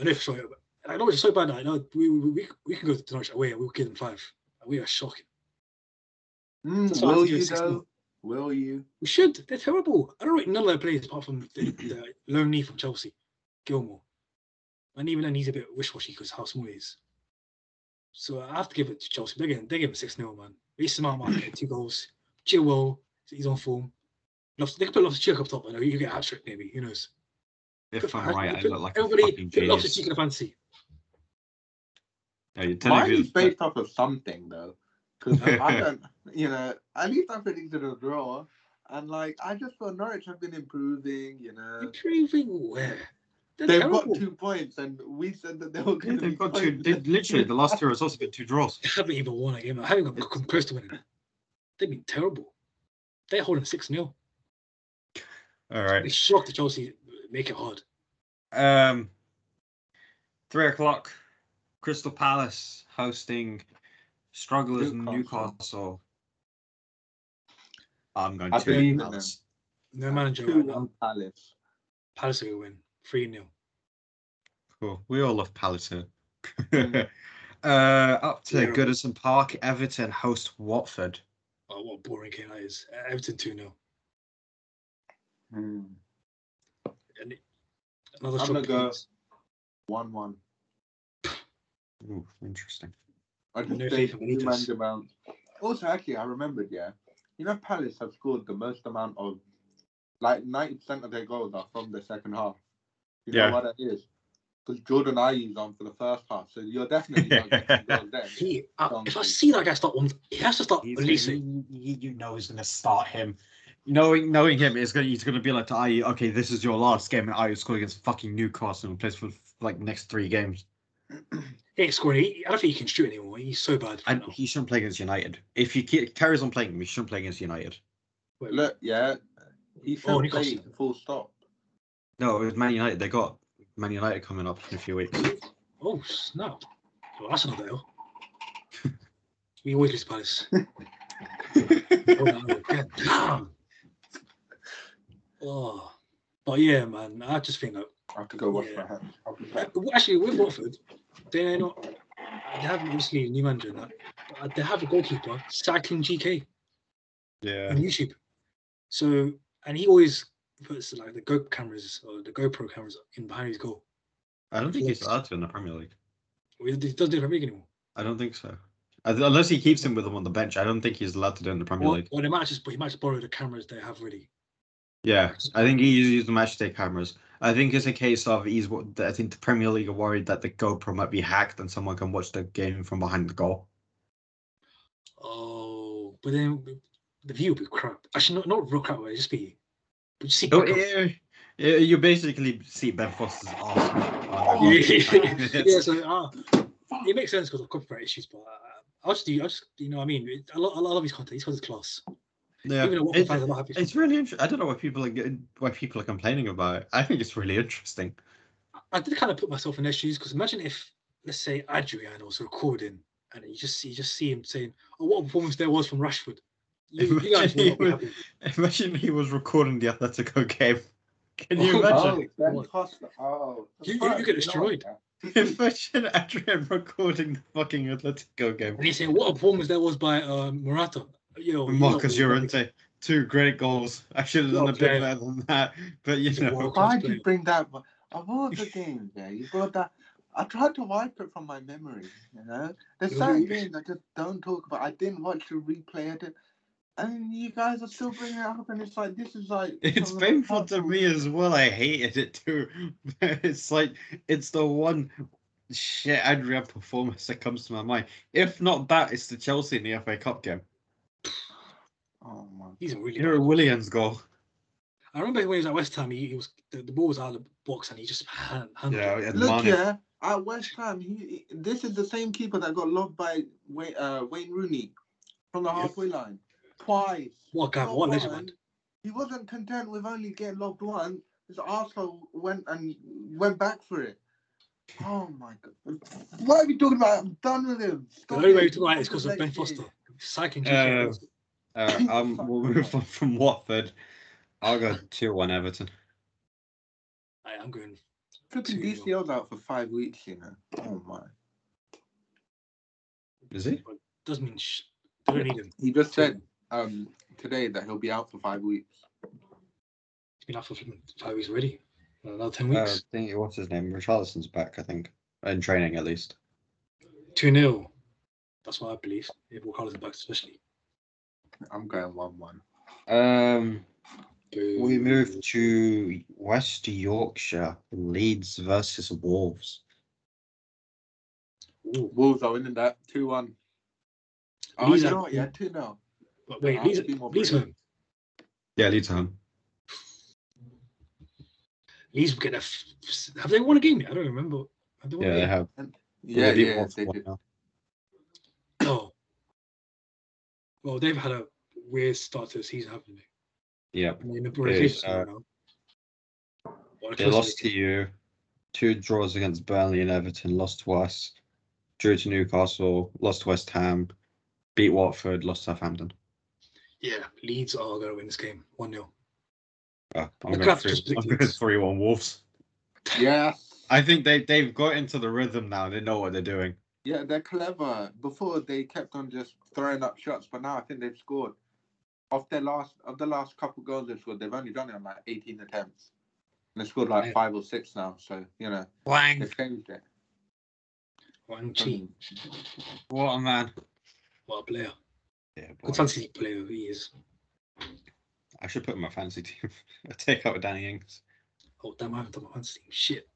know for sure. But I know it's so bad. I know we, we, we, we can go to Norwich away we'll give them five. We are shocking. Mm, I will have to do you a 6-0. though? Will you? We should. They're terrible. I don't rate none of their players apart from the, the lone knee from Chelsea, Gilmour. and even then he's a bit wish-washy because how small he is. So I have to give it to Chelsea. They're getting they give him six 0 man. He's smart man, getting two goals. Chilwell, he's on form. Loftus, they could put Loftus Cheek up top. I know you get a hat trick maybe. Who knows? If I'm right, I Put- look like a everybody fucking put Loftus. Cheek in a fantasy. Yeah, you're telling Mine me is based off of something though, because I [laughs] don't, you know, at least I predicted a draw, and like I just thought Norwich have been improving. You know, Improving where? They're they've terrible. got two points, and we said that they were Yeah, going to be they've got two. They, literally, the last two [laughs] results have been two draws. They haven't even won a game. I haven't even come close to winning. They've been terrible. They're holding 6 0. All right. They shocked the Chelsea, make it hard. Um, three o'clock. Crystal Palace hosting strugglers Newcastle. Newcastle. I'm going I to believe in Palace. No manager Two right now. one Palace. Palace will win 3 0. Cool. We all love Palace. Mm. [laughs] uh, up to Yeah. Goodison Park. Everton host Watford. Oh, what a boring game that is. Uh, Everton 2 0. Hmm. It- another I'm gonna go- One one. Ooh, interesting. I just No think faith in new Benitez. manager bounce. Also, actually, I remembered. Yeah, you know, Palace have scored the most amount of, like, ninety percent of their goals are from the second half. You Yeah. know what that is? Because Jordan Ayew's on for the first half, so you're definitely not getting goals then. He, uh, if I see that guy start one, he has to start He's at least. gonna- you, you- you know he's going to start him. Knowing knowing him, is going he's going to be like to Aye, okay, this is your last game, and Aye scored against fucking Newcastle and plays for like next three games. [clears throat] He ain't scoring. He, I don't think he can shoot anymore. He's so bad. And right now. he shouldn't play against United. If he ke- carries on playing him, he shouldn't play against United. Wait, Look, yeah, he should Oh, play full stop. No, it was Man United. They got Man United coming up in a few weeks. Oh snap! Well, that's another L. we always lose to Palace. Oh, no, God damn. Oh, but yeah, man. I just think that I have to go wash Yeah. my hands. I'll be back. Actually, with Watford, they're not. They have obviously a new manager and that, but they have a goalkeeper, Cycling GK, Yeah. on YouTube. So, and he always puts like the Go cameras or the GoPro cameras in behind his goal. I don't think he's allowed to in the Premier League. He doesn't do it for League anymore. I don't think so. Unless he keeps him with him on the bench, I don't think he's allowed to do it in the Premier Or, League. or they might just, he might just borrow the cameras they have ready. Yeah, I think he uses the match day cameras. I think it's a case of he's. I think the Premier League are worried that the GoPro might be hacked and someone can watch the game from behind the goal. Oh, but then the view would be crap. Actually, not not real crap. It would just be. See, Oh, you basically see Ben Foster's arse. Oh, [laughs] yeah, so [laughs] uh, it makes sense because of copyright issues, but uh, I'll just do, I'll just, you know, what I mean, it, I, lo- I love his content. His content's class. Yeah, Even though fans happy. it's really interesting. I don't know why people are getting, why people are complaining about it. I think it's really interesting. I did kind of put myself in their shoes because imagine if, let's say, Adrian was recording and you just see, you just see him saying, "Oh, what a performance there was from Rashford." You, you guys will not be happy. Imagine he was recording the Atletico game. Can you Oh, imagine? Oh, Costa. Oh, You- you- you get destroyed. [laughs] Imagine Adrian recording the fucking Atletico game. And he's saying, "What a performance that was by uh, Morata." Yo, you Marcos lot will Llorente, two great goals. I should have done a bit played. better than that, but you know. Why did you bring that? one? Of all the [laughs] games, yeah, you got that. I tried to wipe it from my memory. You know, there's Yeah, certain we- games I just don't talk about. I didn't watch the replay of it, and you guys are still bringing it up, and it's like this is like. It's some the painful to me as well. I hated it too. [laughs] It's like it's the one shit Adrian performance that comes to my mind. If not that, it's the Chelsea in the FA Cup game. [sighs] Oh my. He's a really. Hero Williams goal. I remember when he was at West Ham, he, he was the, the ball was out of the box and he just hand, handled Yeah, it. and Look, Mane. yeah, at West Ham, he, he- this is the same keeper that got lobbed by Wayne, uh, Wayne Rooney from the Yep. halfway line twice. What a guy, Not what a legend, He wasn't content with only getting lobbed once. His arsehole went and went back for it. Oh my god. What are we talking about? I'm done with him. The only way it. we talk about it is because of Ben. Foster. Cycling Uh, GK. Uh, [coughs] um, we'll move on from Watford. I'll go 2 1 Everton. I, I'm going. Flipping Two DCL's out for five weeks, you know. Oh my. Is he? Doesn't mean sh- don't need him. He just said um today that he'll be out for five weeks. He's been out for five weeks already. Another ten Uh, I weeks. think what's his name? Richarlison's back, I think. In training at least. Two 0 That's what I believe. If Walker is back, especially. I'm going one-one. Um we move to West Yorkshire, Leeds versus Wolves. Ooh. Wolves are winning that two-one. Oh, Leeds you are- know what? Yeah, two 0 But wait, Leeds, Leeds brave. home. Yeah, Leeds are home. Leeds will get their. F- have they won a game yet? I don't remember. Have they won Yeah, they have. Yeah, they yeah, Wolves they 1-0. Oh. Well, they've had a weird start to the season, haven't they? Yep. I mean, the They, uh, now. Well, They lost to to you. Two draws against Burnley and Everton, lost to us. Drew to Newcastle, lost to West Ham, beat Watford, lost to Southampton. Yeah, Leeds are going to win this game 1 0. Oh, ah, I'm going crap three, just I'm picked going Leeds. 3 1 Wolves. Yeah, I think they, they've got into the rhythm now. They know what they're doing. yeah, they're clever. Before they kept on just throwing up shots, but now I think they've scored. Of their last of the last couple goals they've scored, they've only done it on like 18 attempts. And they scored like Yeah. five or six now, so you know Wang! they've changed it. Wang Chi. Um, what a man. What a player. Yeah, boy. Good fantasy player he is. I should put him in my fantasy team. [laughs] I take out Danny Ings. Oh, damn, I haven't done my fantasy team. Shit.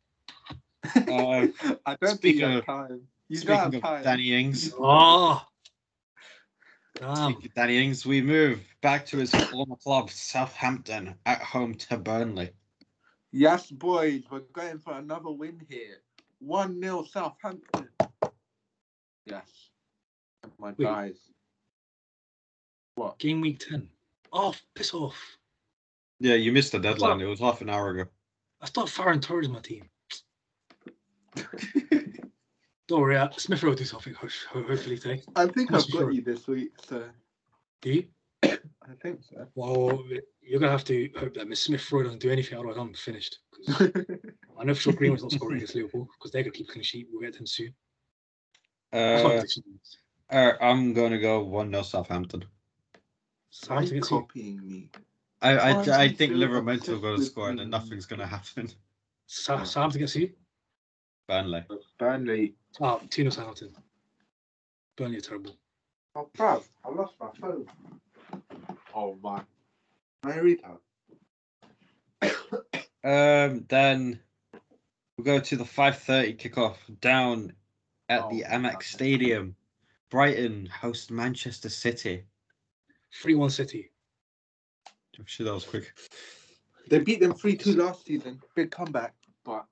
Uh, [laughs] I don't think speaking you have of- time. You speaking don't have of time. Danny Ings, Oh! Damn. speaking of Danny Ings, we move back to his former club, Southampton, at home to Burnley. Yes, boys, we're going for another win here. 1 0 Southampton. Yes. My Wait. guys. What? Game week 10. Oh, piss off. Yeah, you missed the deadline. It was half an hour ago. I thought Ferran Torres in my team. [laughs] Don't worry, uh, Smith Rowe will do something, ho- ho- hopefully, today. I think I've got sure. you this week, so Do you? [coughs] I think so. Well, you're going to have to hope that Miss Smith Rowe doesn't do anything, otherwise I'm finished. 'Cause [laughs] I know for sure Greenwood's not scoring against Liverpool because they're going to keep a clean sheet. We'll get them soon. Uh, [laughs] uh, I'm going to go 1 0 Southampton. Why are you copying me? I, I, I think feel Liverpool are obsessed going to score and then nothing's going to happen. Sa- Southampton gets you. Burnley. Burnley. Oh, 2 0 Southampton. Burnley are terrible. Oh, bruv, I lost my phone. Oh, my. My readout. [coughs] Um, then we'll go to the 5:30 kickoff down at the Oh, Amex. Stadium. Brighton host Manchester City. 3 1 City. Shit, that was quick. They beat them 3 2 last season. Big comeback, but.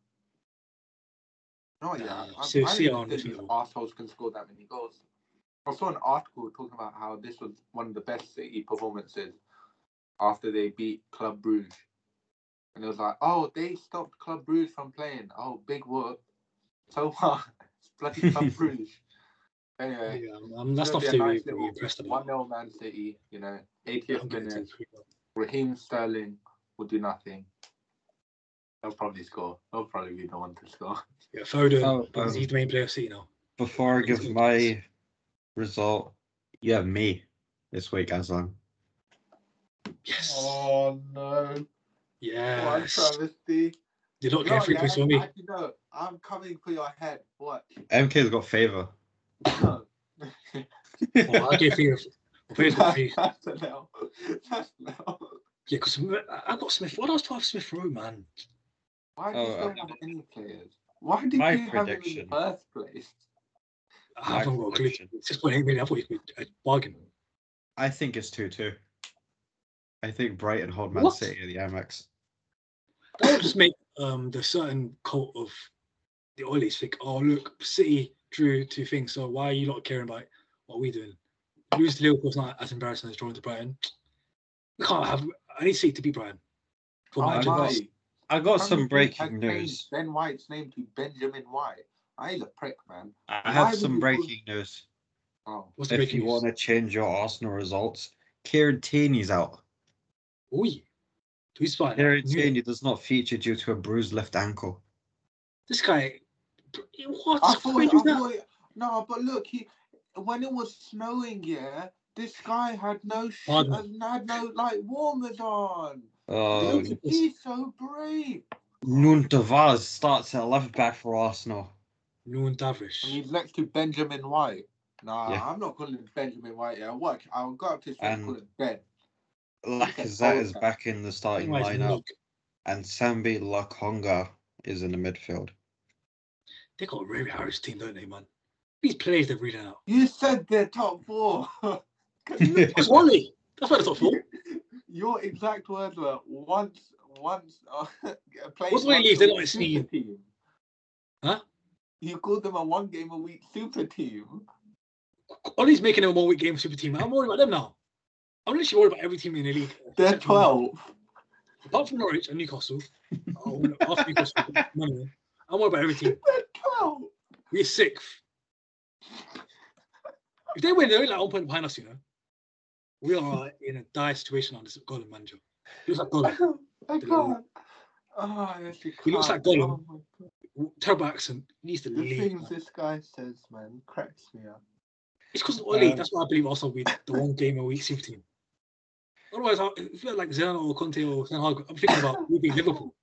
No, yeah. Nah, I, see- I see don't how think these assholes can score that many goals. I saw an article talking about how this was one of the best City performances after they beat Club Brugge. And it was like, oh, they stopped Club Brugge from playing. Oh, big work. So what? [laughs] It's bloody Club [laughs] Brugge. Anyway, Yeah, um, that's it's not gonna to be a be nice very little impressed 1 about. 0 Man City, you know, I'm 80th giving it to minute. Raheem Sterling will do nothing. He'll probably score. He'll probably be the one to score. Yeah, Foden. Oh, because um, he's the main player of City now. Before I give my result, you have me this week, Aslan. Yes. Oh no! What a yes. travesty! Did not No, get three yeah, points for me. actually, no, I'm coming for your head. What? MK's got favour. No. Oh, I gave three. [laughs] I paid for three. That's an L. That's an L. Yeah, because I got Smith. What else do I have Smith Rowe, man? Why do Oh, you still uh, have any players? Why did my you have him in prediction- the first place? I haven't got a clue. prediction. Six point eight million. I thought you could a bargain. I think it's 2 2. I think Brighton hold Man What? City at the Amex. That would just make um the certain cult of the Oilers think, oh look, City drew two things, so why are you not caring about what we're doing? Lose to Liverpool is not as embarrassing as drawing to Brighton. We can't have. I need City to beat Brighton. For Oh, my I agenda. got- my. I got some breaking news. Ben White's name to Benjamin White. I ain't a prick, man. I Why have would some you put- breaking news. Oh, What's the If breaking you news? want to change your Arsenal results, Kieran Tierney's out. Oi. Who's spotting? Kieran Tierney does not feature due to a bruised left ankle. This guy. What? I Why thought, would I you that? thought, no, but look, he when it was snowing, yeah, this guy had no sh- Pardon? had no like warmers on. Oh, Look. He's so brave. Nuno Tavares starts at left back for Arsenal. Noon Davish. And he's next to Benjamin White. Nah, Yeah. I'm not calling him Benjamin White. Yeah, what? I'll go up to his friend and And- call him Ben. Lacazette is back in the starting lineup, Nook. and Sambi Lokonga is in the midfield. They got a really Harris team, don't they, man? These players they're reading out. You said they're top four. [laughs] That's [laughs] Wally. That's why the top four. [laughs] Your exact words were once, once. Uh, playing What's the a They're not super sneaking. team. Huh? You called them a one game a week super team. Ole's making them a one week game super team. I'm worried about them now. I'm literally worried about every team in the league. They're 12. Apart from Norwich and Newcastle. oh, after Newcastle, none of them. I'm worried about every team. They're 12. We're sixth. If they win, they're only like one point behind us, you know. We are in a dire situation on this Golden manager. He looks like Gollum. [laughs] I can't. Oh, yes, you He looks like Gollum. Oh my Terrible accent. He needs to The leave. The things man. this guy says, man, cracks me up. It's because of Ole. Um, That's why I believe Arsenal will be the [laughs] one game a week super team. Otherwise, I if you had like Zeno or Conte or Ten Hag, I'm thinking about we beat Liverpool.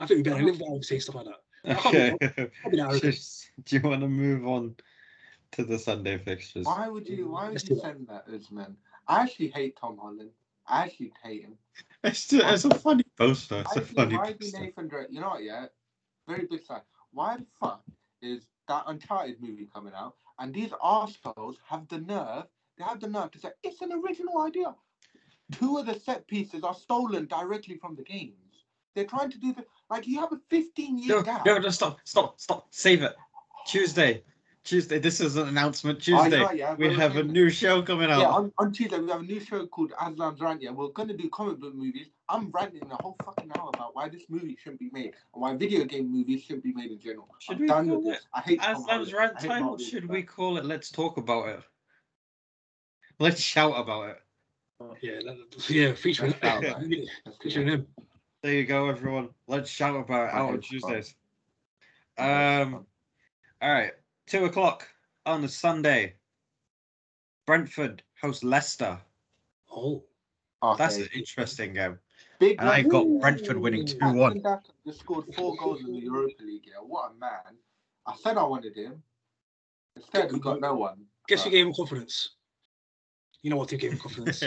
I think we'd be better than [laughs] Liverpool. I would say stuff like that. I can't be- Okay. I'll be that arrogant. Just- Do you want to move on to the Sunday fixtures? Why would you? Why would you that. send that, Usman? I actually hate Tom Holland. I actually hate him. It's, just, it's a funny poster. It's Why a is he- funny why is poster. Nathan Drake? You know what? Yeah, very big fan. Why the fuck is that Uncharted movie coming out? And these arseholes have the nerve. They have the nerve to say it's an original idea. Two of the set pieces are stolen directly from the games. They're trying to do the like. You have a 15 year No, gap. no, no, stop, stop, stop. Save it. Tuesday. Tuesday. This is an announcement. Tuesday. yeah, yeah, we have a new show coming out. Yeah, on, on Tuesday we have a new show called Aslan's Rant. Yeah, we're gonna do comic book movies. I'm ranting a whole fucking hour about why this movie shouldn't be made and why video game movies shouldn't be made in general. Should I'm we done call with this. I hate Tom Aslan's rant I hate time, or should stuff. we call it Let's Talk About It? Let's shout about it. Yeah, that- yeah, featuring, Let's shout, man. Let's do featuring him. There you go, everyone. Let's shout about it out on. Tuesdays. Um, all right, two o'clock on a Sunday. Brentford host Leicester. Oh, That's an interesting game. Big and I man. got Brentford winning 2-1. Martin Daka just scored four goals in the Europa League. Yeah, what a man! I said I wanted him. Instead, we got no one. guess who But- gave him confidence? You know what team gave him confidence?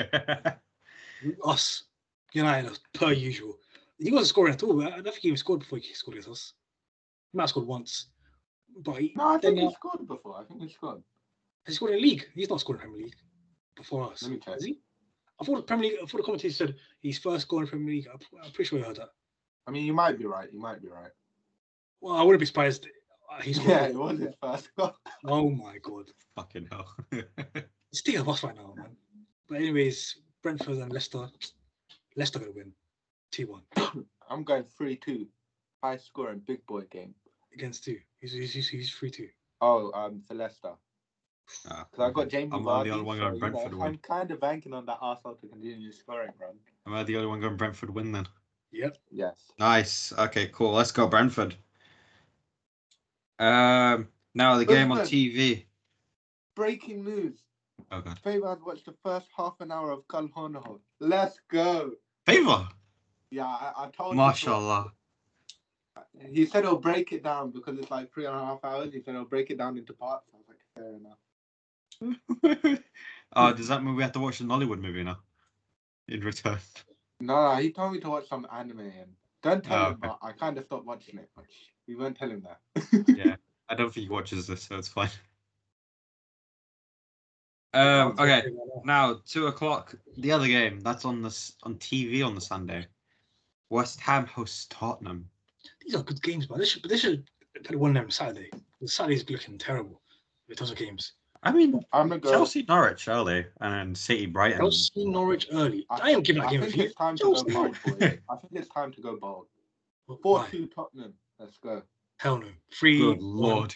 [laughs] Us, United, per usual. He wasn't scoring at all. I don't think he even scored before he scored against us. He might have scored once, but he, No, I think then, he uh, scored before. I think he scored. has he scored in the league? He's not scored in the Premier League before us. Let me check. Is he? I thought the Premier League. I thought the commentator said he's first scoring in the Premier League. I'm, I'm pretty sure I heard that. I mean, you might be right. You might be right. Well, I wouldn't be surprised. He scored. Yeah, it was his first goal. [laughs] Oh my god, Fucking hell. it's thinking of us right now, man. But anyways, Brentford and Leicester. Leicester gonna win, two one [coughs] I'm going three two, high scoring big boy game. against two. He's he's he's, he's three two. Oh, um, for Leicester. Ah, Because I got Jamie I'm Vardy. the only one so, going you Brentford know, win. I'm kind of banking on that Arsenal to continue scoring run. Am I the only one going Brentford win then? Yep. Yes. Nice. Okay, cool. Let's go Brentford. Um, now the game on TV. Breaking news. Oh god. Faber has watched the first half an hour of Kal Ho Naa Ho. Let's go. Favor. Yeah, I, I told you. Mashallah. He said he'll break it down because it's like three and a half hours. He said he'll break it down into parts. I was like, fair enough. [laughs] oh, does that mean we have to watch the Nollywood movie now? In return. No, no, he told me to watch some anime and don't tell Oh, him, okay. but I kind of stopped watching it. But we won't tell him that. Yeah. [laughs] I don't think he watches this, so it's fine. [laughs] Um, okay. Now two o'clock. The other game that's on this on TV on the Sunday. West Ham hosts Tottenham. These are good games, man. They should, they should put one them Saturday. The Saturday's looking terrible in terms of games. I mean, I'm gonna go. Chelsea Norwich early, and then City Brighton. Chelsea Norwich early. I, am giving that game a think view. it's time to go bold, boys. I think it's time to go bold. Four two Tottenham. Let's go. Hell no. Three. Good lord.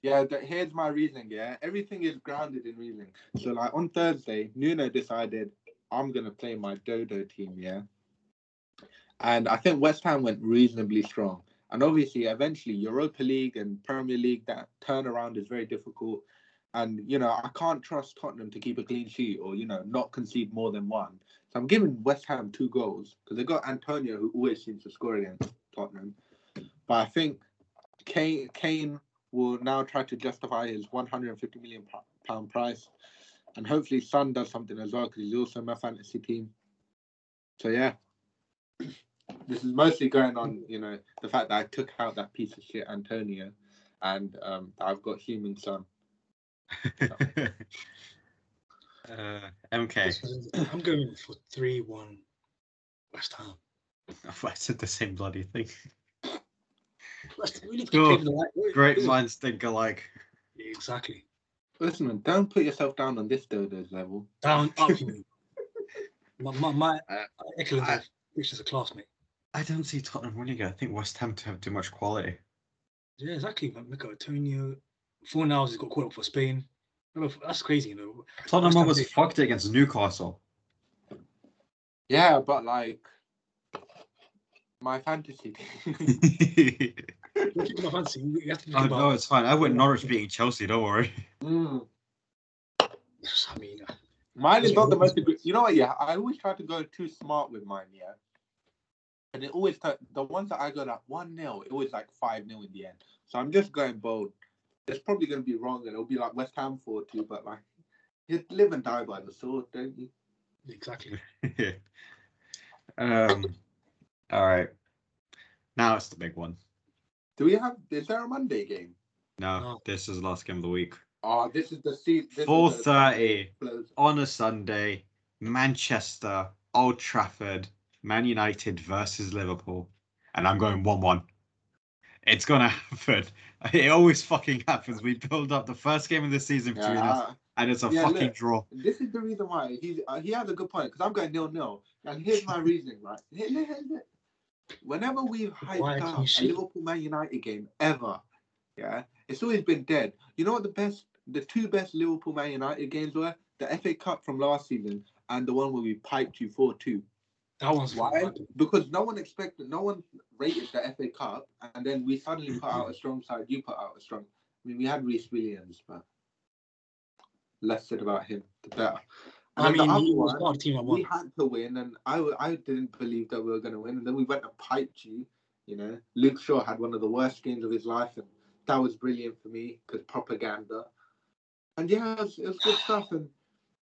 Yeah, th- here's my reasoning. Yeah, everything is grounded in reasoning. So, like on Thursday, Nuno decided I'm gonna play my Dodo team. Yeah, and I think West Ham went reasonably strong. And obviously, eventually, Europa League and Premier League, that turnaround is very difficult. And you know, I can't trust Tottenham to keep a clean sheet or you know not concede more than one. So I'm giving West Ham two goals because they've got Antonio, who always seems to score against Tottenham. But I think Kane Kane will now try to justify his 150 million pound price, and hopefully Son does something as well because he's also my fantasy team. So yeah, this is mostly going on, you know, the fact that I took out that piece of shit Antonio, and um, I've got Heung-min Son. [laughs] uh, MK. I'm going for three one West Ham. [laughs] I said the same bloody thing. West we need to Cool. pave the way. Great minds think alike. Exactly. Listen, man, don't put yourself down on this Dodo's level. Down up. [laughs] my my, my Uh, Ekelund I- which is a classmate. I don't see Tottenham winning it. I think West Ham to have too much quality. Yeah, exactly. Like Mikel Antonio, four now he's got caught up for Spain. That's crazy, you know. Tottenham West almost did- fucked it against Newcastle. Yeah, but like my fantasy. You're [laughs] my fancy. You have to think oh, about. no, it's fine. I went Norwich beating Chelsea. Don't worry. Mm. I mean, uh, Mine is not the most. You know what? Yeah, I always try to go too smart with mine. Yeah, and it always t- the ones that I got at one 0 it was like five 0 in the end. So I'm just going bold. It's probably going to be wrong, and it'll be like West Ham four two. But like, you live and die by the sword, don't you? exactly. [laughs] um. All right. Now it's the big one. Do we have? Is there a Monday game? No, No. this is the last game of the week. Oh, this is the season. Four thirty on a Sunday. Manchester, Old Trafford, Man United versus Liverpool, and I'm going one-one. It's gonna [laughs] happen. It always fucking happens. We build up the first game of the season between us, and it's a Yeah, fucking look. draw. this is the reason why he uh, he has a good point because I'm going nil nil, and here's my [laughs] reasoning. Right, Here- here- here's it. whenever we've Why hyped can out you a see? Liverpool Man United game ever, yeah, it's always been dead. You know what the best, the two best Liverpool Man United games were? The FA Cup from last season and the one where we piped you four two. That one's Why? Because no one expected, no one rated the FA Cup, and then we suddenly put out a mm-hmm. strong side. You put out a strong. I mean, we had Rhys Williams, but less said about him, the better. And I mean, he was one, part of the team we had to win, and I, I didn't believe that we were going to win, and then we went and piped you. You know, Luke Shaw had one of the worst games of his life, and that was brilliant for me because propaganda. And yeah, it was, it was good stuff, and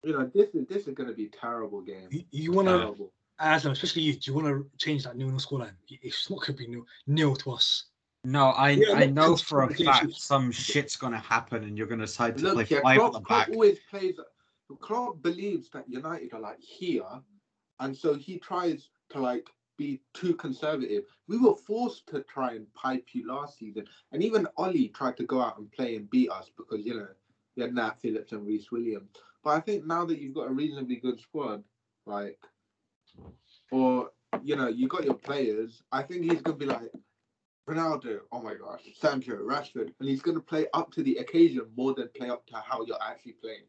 you know, this is this is going to be a terrible game. You, you want to, Terrible. Adam, especially you, do you want to change that nil nil scoreline? It's not going to be nil, nil to us. No, I Yeah, I know for a fact some shit's gonna happen, and you're gonna decide to play Look, yeah, five Klopp, at the Klopp back. always plays. Klopp believes that United are like here, and so he tries to like be too conservative. We were forced to try and pipe you last season, and even Ole tried to go out and play and beat us because you know you had Nat Phillips and Rhys Williams. But I think now that you've got a reasonably good squad, like, or you know you got your players, I think he's gonna be like. Ronaldo, oh my gosh, Sancho, Rashford, and he's going to play up to the occasion more than play up to how you're actually playing.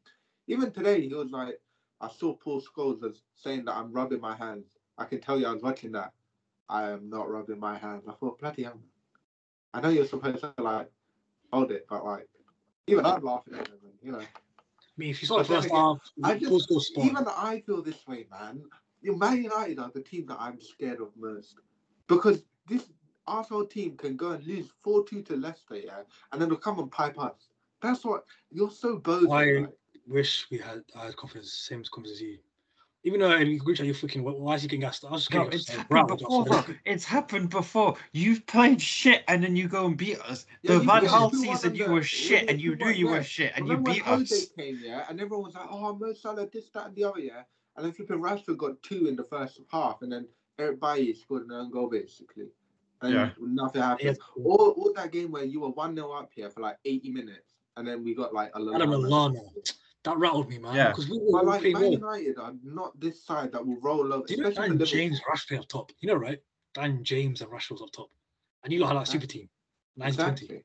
Even today, he was like, I saw Paul Scholes as saying that I'm rubbing my hands. I can tell you, I was watching that. I am not rubbing my hands. I thought, bloody hell. I know you're supposed to like hold it, but like, even I'm laughing at him, you know. I mean, if you saw the first half, I full just, even I feel this way, man. You Man United are the team that I'm scared of most because this Arsenal team can go and lose four two to Leicester, yeah, and then they'll come and pipe us. That's what you're so bozy. I- like. wish we had I had confidence, same as confidence as you. Even though in group chat you're freaking, why- why is he getting gassed? I was just No, getting it's happened rattled before, off. It's happened before. You've played shit and then you go and beat us. Yeah, the Van did Gaal 2-1 season, you were shit and you knew you were shit and you beat us. Came, yeah, and everyone was like, "Oh, Mo Salah this, that, and the other, yeah." And then flipping Rashford got two in the first half, and then Eric Bailly scored an own goal basically, and Yeah. nothing happened. Yes. All, all that game where you were one 0 up here for like eighty minutes, and then we got like a Adam Lallana. That rattled me, man. Yeah. Because we were like playing Man well. United are not this side that will roll over. Do you know especially Dan with Liverpool. James Rashford up top? You know, right? Dan James and Rashford's up top. And you lot had that super team. 920. Exactly.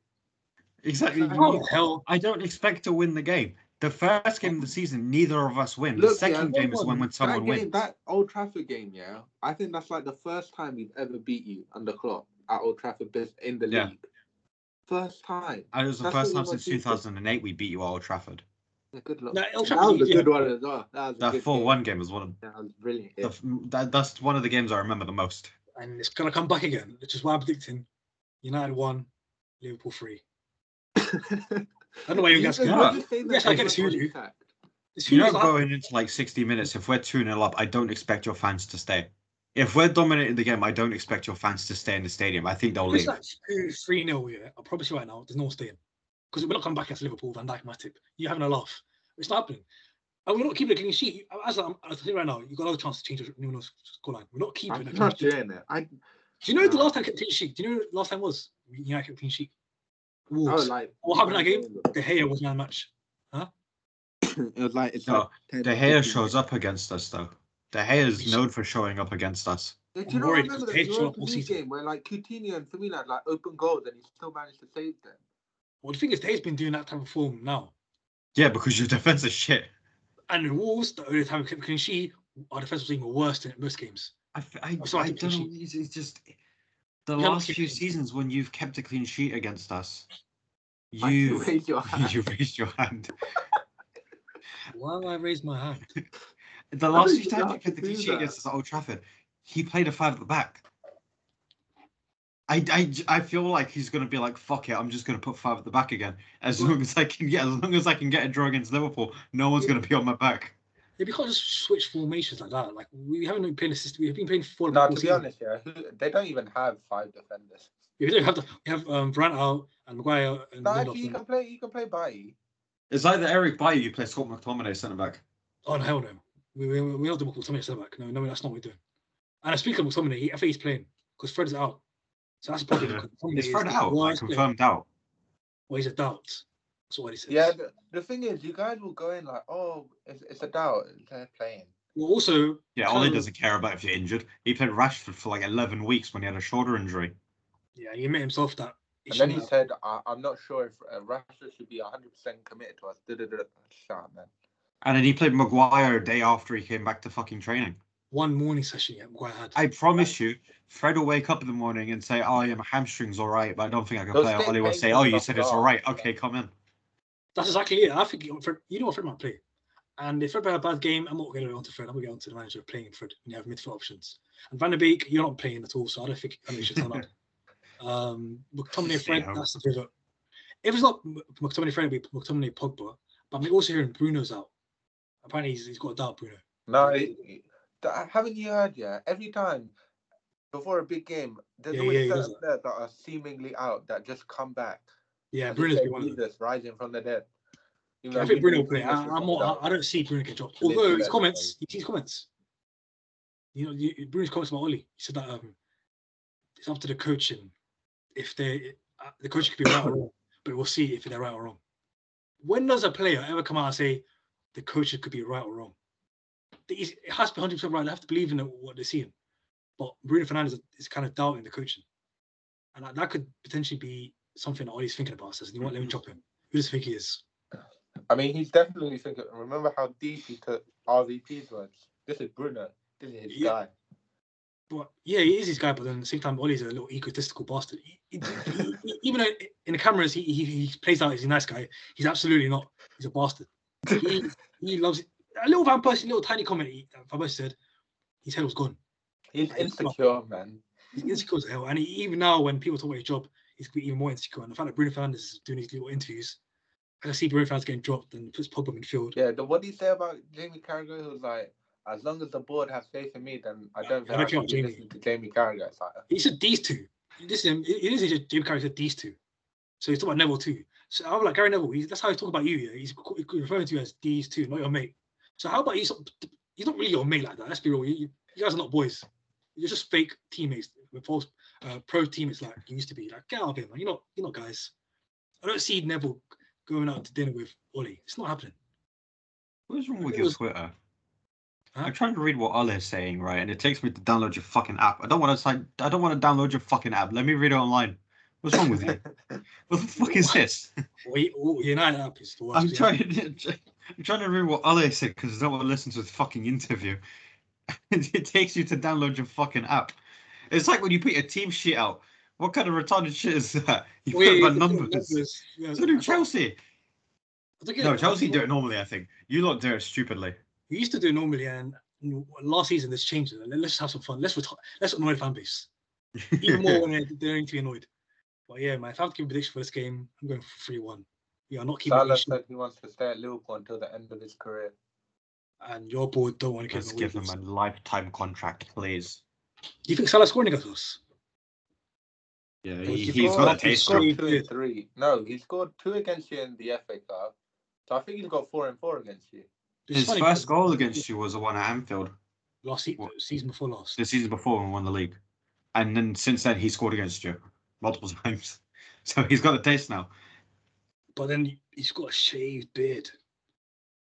Exactly. Exactly. How the hell? I don't expect to win the game. The first game of the season, neither of us win. the Look, yeah, second game is when, when someone that game, wins. that Old Trafford game, yeah, I think that's like the first time we've ever beat you under Klopp at Old Trafford in the Yeah. league. First time. And it was the That's first time since were thinking. 2008 we beat you at Old Trafford. Yeah, good luck. No, that was a yeah. good one as well. That was a That good 4 1 game was one of That was brilliant. the, that, that's one of the games I remember the most. and it's gonna come back again, which is why I'm predicting United one, Liverpool three. [laughs] I don't know why you guys just- can. you're just that Yes, I get because it's Oli's Hulu. sacked. It's You know, Hulu's like- going into like 60 minutes, if we're 2 0 up, I don't expect your fans to stay. If we're dominating the game, I don't expect your fans to stay in the stadium. I think they'll It's leave. like two, three nil. Yeah, I promise you right now, there's no one staying because we're not coming back against Liverpool. Van Dijk, Matip. You're having a laugh. It's not happening. And we're not keeping a clean sheet. As I'm, I'm telling you right now, you've got another chance to change the Nuno's scoreline. We're not keeping I'm a clean not sheet. doing it. I Do you know the last time kept clean sheet? Do you know what the last time was? United kept clean sheet. Oh like what happened in that game? De Gea was man of the match. [coughs] it was like it's No, like 10, De Gea shows up against us, though. De Gea is known for showing up against us. Did I'm you not remember the De Gea showed Europa League game where like Coutinho and Firmino had like open goals and he still managed to save them? Well, the thing is, De's been doing that type of form now. Yeah, because your [laughs] defense is shit. And the Wolves, the only time we kept clean sheet, our defense was even worse than most games. I, f- I, Oh, sorry, I don't know. It's, it's just the You last few seasons when you've kept a clean sheet against us, [laughs] you [laughs] you your hand? you raised your hand. Why have I raised my hand? [laughs] The last few even times know you kept to a clean sheet that. against us at Old Trafford, he played a five at the back. I, I, I feel like he's gonna be like, fuck it, I'm just gonna put five at the back again. As long as I can get, as long as I can get a draw against Liverpool, no one's Yeah. gonna be on my back. Yeah, we can't just switch formations like that. Like we haven't been playing a system. We've been playing four. No, to be seasons. honest, yeah, they don't even have five defenders. we don't have the, we have um, Brand out and Maguire and No, actually, you can play. You can play Bailly. It's either Eric Bailly, you play Scott McTominay centre back. Oh no, hell no. We we we not doing McTominay centre back. No, no, that's not what we're doing. And I speak of McTominay, he, I think he's playing because Fred's out. So that's probably Yeah. It's is Fred out, like, worst player. confirmed out. Well, he's a doubt. That's what he says. Yeah, the, the thing is, you guys will go in like, oh, it's, it's a doubt. They're playing. Well, also, Yeah, Ole Callum- doesn't care about if you're injured. He played Rashford for like 11 weeks when he had a shoulder injury. yeah, he made himself that. He And then he have. said, I, I'm not sure if uh, Rashford should be 100% committed to us. Shut up, man. And then he played Maguire a day after he came back to fucking training. one morning session. Yeah, Maguire had. I promise you, Fred will wake up in the morning and say, "Oh, yeah, my hamstring's all right, but I don't think I can They'll play." stay Ole will say, "Oh, you said it's all right. Okay, come in." That's exactly it. I think Fred, you know what Fred might play. And if Fred had a bad game, I'm not going to get on to Fred. I'm going to get on to the manager of playing Fred when you have midfield options. And Van der Beek, you're not playing at all, so I don't think I mean, you should turn up. Um, McTominay, Stay Fred, home. that's the pivot. If it's not M- McTominay, Fred, it'll be McTominay, Pogba. But I'm also hearing Bruno's out. Apparently, he's, he's got a doubt, Bruno. No, it, it- haven't you heard yet? Every time before a big game, there's Yeah, always yeah, he does certain players that are seemingly out that just come back. Yeah, Bruno's one of them. Jesus rising from the dead. Even I think Bruno play. I, I'm more. I, I don't see Bruno get dropped. Live Although his comments, him his comments. You know, you, Bruno's comments about Ole. He said that um, it's up to the coaching if they uh, the coach could be right or wrong, [coughs] but we'll see if they're right or wrong. When does a player ever come out and say the coach could be right or wrong? It has to be hundred percent right. They have to believe in what they're seeing. But Bruno Fernandes is kind of doubting the coaching, and that, that could potentially be something that Ole's thinking about. Says, "You what? Let me drop him." Who does he think he is? I mean, he's definitely thinking. Remember how deep he took RVP's words? This is Bruno. This is his Yeah. guy. But yeah, he is his guy. But then at the same time, Ole's a little egotistical bastard. He- he- even though in the cameras he, he he plays out as a nice guy, he's absolutely not. He's a bastard. He [laughs] he loves it. A little Van Persie, little tiny comment. He, Van Persie said his head was gone. He's He's insecure, man. He's insecure as hell. And he, even now, when people talk about his job, he's even more insecure. And the fact that Bruno Fernandes is doing these little interviews, I see Bruno Fernandes getting dropped and puts Pogba in midfield. Yeah, the, what did he say about Jamie Carragher? He was like, as long as the board has faith in me, then I don't I think I about Jamie. listening to Jamie Carragher. It's like, He said these two. This is him. It is just Jamie Carragher said these two. So he's talking about Neville too. So I'm like Gary Neville. He's, that's how he's talking about you. Yeah? He's referring to you as these two, not your mate. So how about you? sort- He's not really your mate like that. Let's be real. You, you- you guys are not boys. You're just fake teammates with false uh, pro teammates like you used to be. Like get out of here, man. You're not. You're not guys. I don't see Neville going out to dinner with Ole. It's not happening. What's wrong with your was- Twitter? Huh? I'm trying to read what Ole's saying, right, and it takes me to download your fucking app. I don't want to sign. I don't want to download your fucking app. Let me read it online. What's wrong with you? [laughs] what the fuck is this? He- or United app is the worst. I'm trying. To, I'm trying to read what Ole said because I don't want to listen to the fucking interview. [laughs] it takes you to download your fucking app. It's like when you put your team sheet out. What kind of retarded shit is that? [laughs] You put Wait, my numbers. yeah, So do I- Chelsea. I think it- No, I Chelsea think- do it normally. I think you lot do it stupidly. We used to do it normally, and last season this changed. Let's have some fun. Let's reti- let's annoy the fan base [laughs] even more when they they need to be annoyed. But yeah, man, if I have to give a prediction for this game, I'm going for three one. We are not keeping Salah clean sheet, said he wants to stay at Liverpool until the end of his career. and your board don't want to Let's give give him him a lifetime contract, please. Do you think Salah's scoring against us? Yeah, he, he he's scored- got a taste. scored- of- He scored two and three. No, he scored two against you in the FA Cup. So I think he's got four and four against you. His funny first goal against you was the one at Anfield last se- season before last. the season before when we won the league, and then since then he scored against you multiple [laughs] times. So he's got a taste now. but then he's got a shaved beard.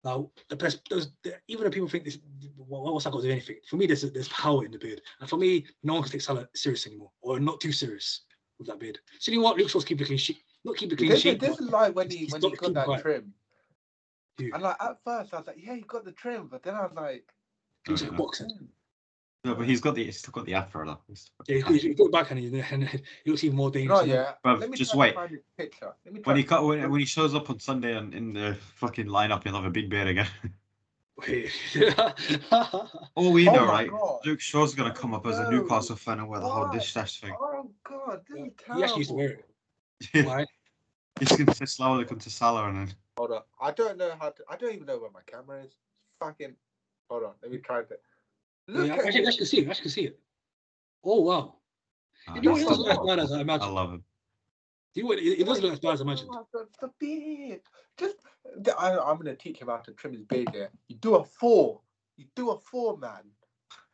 Now, the best, there's, the, even though people think this, what, what's that got to do with anything? For me, there's there's power in the beard, and for me, no one can take Salah serious anymore, or not too serious with that beard. So you know what? Luke Shaw's keep the clean sheet, not keep the clean This, sheet. this but is like when he he's when got he got that quiet. trim. Dude, And like at first I was like, yeah, he got the trim, but then I was like, he looks like a yeah. Uh-huh. boxer. No, but he's got the he's still got the afro though. He's- Yeah, he's got, he's got back and he, [laughs] and he looks even more dangerous. no, yeah. Bruv, Let me just wait. picture. Let me try When he to- cut when, when he shows up on Sunday and in the fucking lineup, he'll have a big beard again. [laughs] Wait. [laughs] All we Oh know, my right? God. Luke Shaw's gonna come up as a Newcastle fan and wear the whole Why? dish dash thing. Oh god, this is terrible. he actually used to wear it. Why? He's gonna say Salah come to Salah and then Hold on. I don't know how to I don't even know where my camera is. Fucking hold on, let me try to look Yeah, at actually, it. actually see it. I can see it. Oh wow! Ah, You know what? It that's doesn't look as bad as I imagined. I love him. You know what? It, it doesn't look as bad as I imagined. Oh, the, the beard. Just the- I, I'm gonna teach him how to trim his beard here. You do a four. You do a four, man.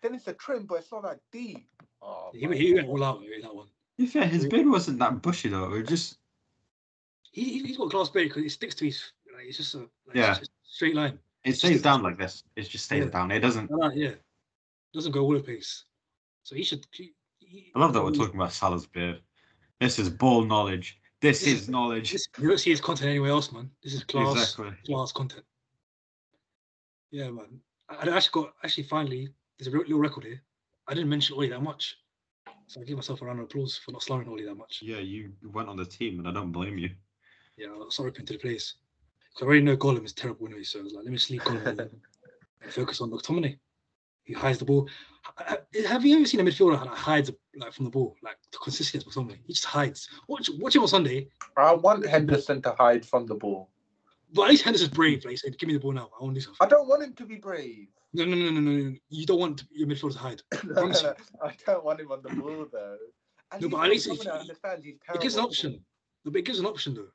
Then it's a trim, but it's not that deep. Oh, He, he went all out with that one. To be fair, his beard wasn't that bushy though. It was just He, he- he's got glass beard because it sticks to his. Like, it's just a like, Yeah. it's just a straight line. it stays down like this. It just stays Yeah. down. It doesn't. Like that, yeah, doesn't go all the place. So he should. He, he- I love that we're talking about Salah's beard. This is ball knowledge. This This is knowledge. This, you don't see his content anywhere else, man. This is class, Exactly. class content. Yeah, man. I, I actually got actually finally. There's a real, little record here. I didn't mention Ole that much, so I give myself a round of applause for not slowing Ole that much. Yeah, you went on the team, and I don't blame you. Yeah, sorry to the place. I already know Gollum is terrible anyway, so I was like, let me sleep Gollum [laughs] and focus on McTominay. He hides the ball. Ha- ha- Have you ever seen a midfielder that hides like from the ball, like the consistency of McTominay? He just hides. Watch, watch him on Sunday. I want Henderson to hide from the ball. But at least Henderson's brave. Like he said, give me the ball now. I want this. I don't want him to be brave. No, no, no, no, no, no. You don't want your midfielder to hide. [laughs] No, you. I don't want him on the ball though. At No, but at least least McTominay if- understands It gives an option. But it gives an option though.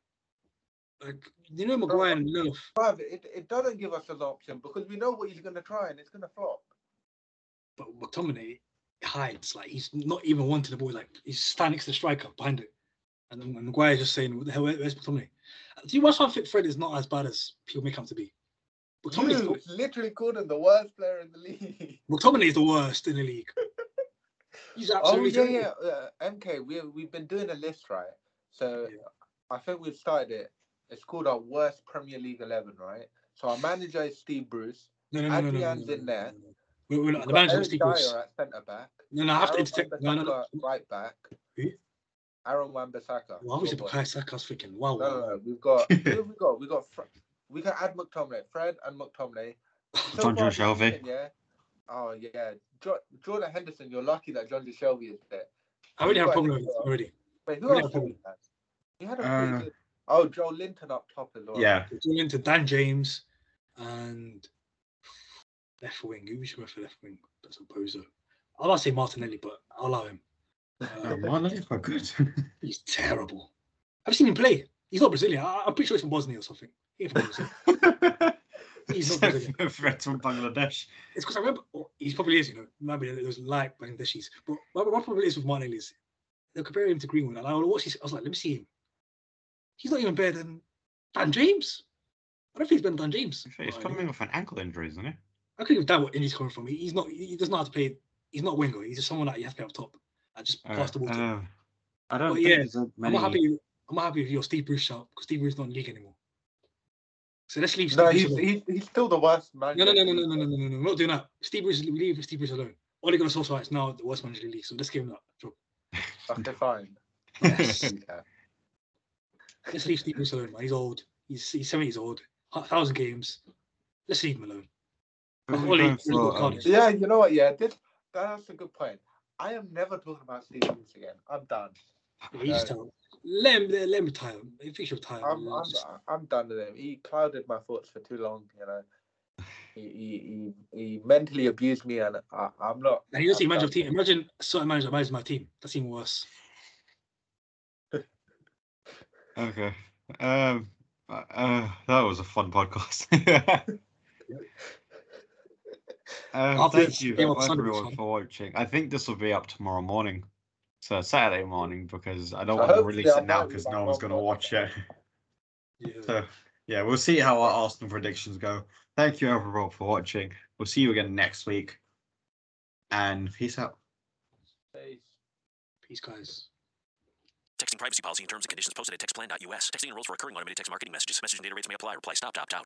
Like you know, Maguire and Lindelof. It, it doesn't give us an option because we know what he's going to try and it's going to flop. But McTominay hides. Like he's not even wanting the ball. Like he's standing next to the striker behind it. And then Maguire is just saying, "What the hell? Where, where's McTominay?" Do you watch how fit Fred is not as bad as people make him to be? McTominay's You the, literally called him the worst player in the league. [laughs] McTominay is the worst in the league. [laughs] He's Oh yeah, terrible. yeah. Uh, MK, we we've been doing a list, right? So Yeah. I think we've started it. It's called our worst Premier League eleven, right? So our manager is Steve Bruce. No, no, no, no, no, no, Adrian's no, in there. No, no. We're, we're not, the got manager Eric was Steve Bruce. Dier at centre back. No, no, I have to Aaron interject. No, no, no. Wan-Bissaka right back. Who? Aaron Wan-Bissaka. Why was Oh, it boy. Bukayo Saka's freaking? Wow. No, no, no. We've got. [laughs] who have we got? We got. Fre- we can add McTominay, Fred, and McTominay. [laughs] So John far Joe Shelvey. Yeah. Oh yeah, jo- Jordan Henderson. You're lucky that Jonjo Shelvey is there. I already have a problem with it already. Wait, who else? have a did he have? Had a Uh, good. Oh, Joelinton up top as well. Yeah, Going into Dan James and left wing. Who should go for left wing? That's a poser. I'll not say Martinelli, but I'll allow him. Uh, man, that's quite good. [laughs] he's terrible. I've seen him play. He's not Brazilian. I, I'm pretty sure he's from Bosnia or something. He from. [laughs] He's not Brazilian. Threat [laughs] from Bangladesh. It's because I remember oh, he's probably is, you know, maybe there was like Bangladeshis. But my, my problem is with Martinelli is they're comparing him to Greenwood. And I watched I was like, let me see him. He's not even better than Dan James. I don't think he's better than Dan James. He's coming off an ankle injury, isn't he? I couldn't even doubt what Indy's coming from. He, he's not. He doesn't know how to play. He's not a winger. He's just someone that you have to play up top. I just Uh, pass the ball. to. uh, I don't But think yeah, there's a I'm happy. I'm happy with your Steve Bruce shout because Steve Bruce is not in the league anymore. So let's leave Steve No, Bruce he's, alone. he's he's still the worst man. No, no, no, no, no, no, no, no, no, no. We're not doing that. Steve Bruce, we leave Steve Bruce alone. Ole Gunnar Solskjaer is now the worst manager in the league, so let's give him that. job. Okay, fine. [laughs] Yes. [laughs] Yeah. let's leave Steve Bruce alone, man. He's old. He's he's seventy years old. A thousand games. Let's leave him alone. Who are Ole, going really good for. Yeah, you know what? Yeah, this that's a good point. I am never talking about Stevens again. I'm done. He's just terrible. Let him, let him retire. If he should retire. I'm I'm I'm done with him. He clouded my thoughts for too long. You know, he he he, he mentally abused me, and I, I'm not. and he doesn't I'm manage done. team. Imagine certain manager that manages my team. That's even worse. [laughs] Okay. Um. uh, Uh, that was a fun podcast. [laughs] [laughs] um, After thank you Game of Thunder was everyone for watching. I think this will be up tomorrow morning, so Saturday morning, because I don't So want to release it now because no one's going to watch it. Yeah. [laughs] So yeah, we'll see how our Arsenal predictions go. Thank you everyone for watching. We'll see you again next week, and peace out. Peace, peace guys. Texting privacy policy and terms and conditions posted at textplan.us. Texting enrolls for recurring automated text marketing messages. Message and data rates may apply. Reply stop to opt out.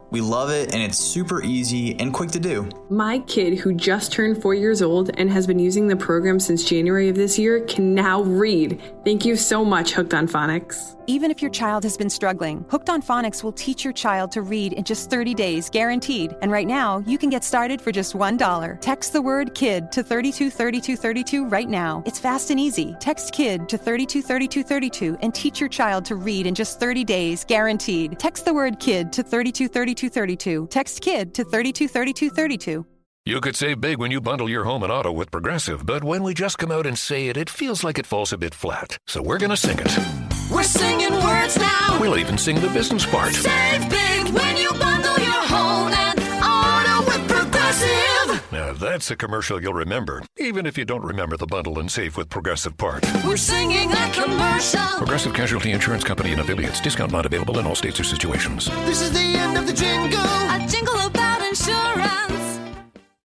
We love it, and it's super easy and quick to do. My kid, who just turned four years old and has been using the program since January of this year, can now read. Thank you so much, Hooked on Phonics. Even if your child has been struggling, Hooked on Phonics will teach your child to read in just 30 days, guaranteed. And right now, you can get started for just $1. Text the word KID to 323232 right now. It's fast and easy. Text KID to 323232 and teach your child to read in just 30 days, guaranteed. Text the word KID to 323232. Text KID to 323232. You could save big when you bundle your home and auto with Progressive, but when we just come out and say it, it feels like it falls a bit flat. So we're going to sing it. We're singing words now. We'll even sing the business part. Save big when you bundle your home and auto with Progressive. Now, that's a commercial you'll remember, even if you don't remember the bundle and save with Progressive part. We're singing that commercial. Progressive Casualty Insurance Company and affiliates. Discount not available in all states or situations. This is the end of the jingle.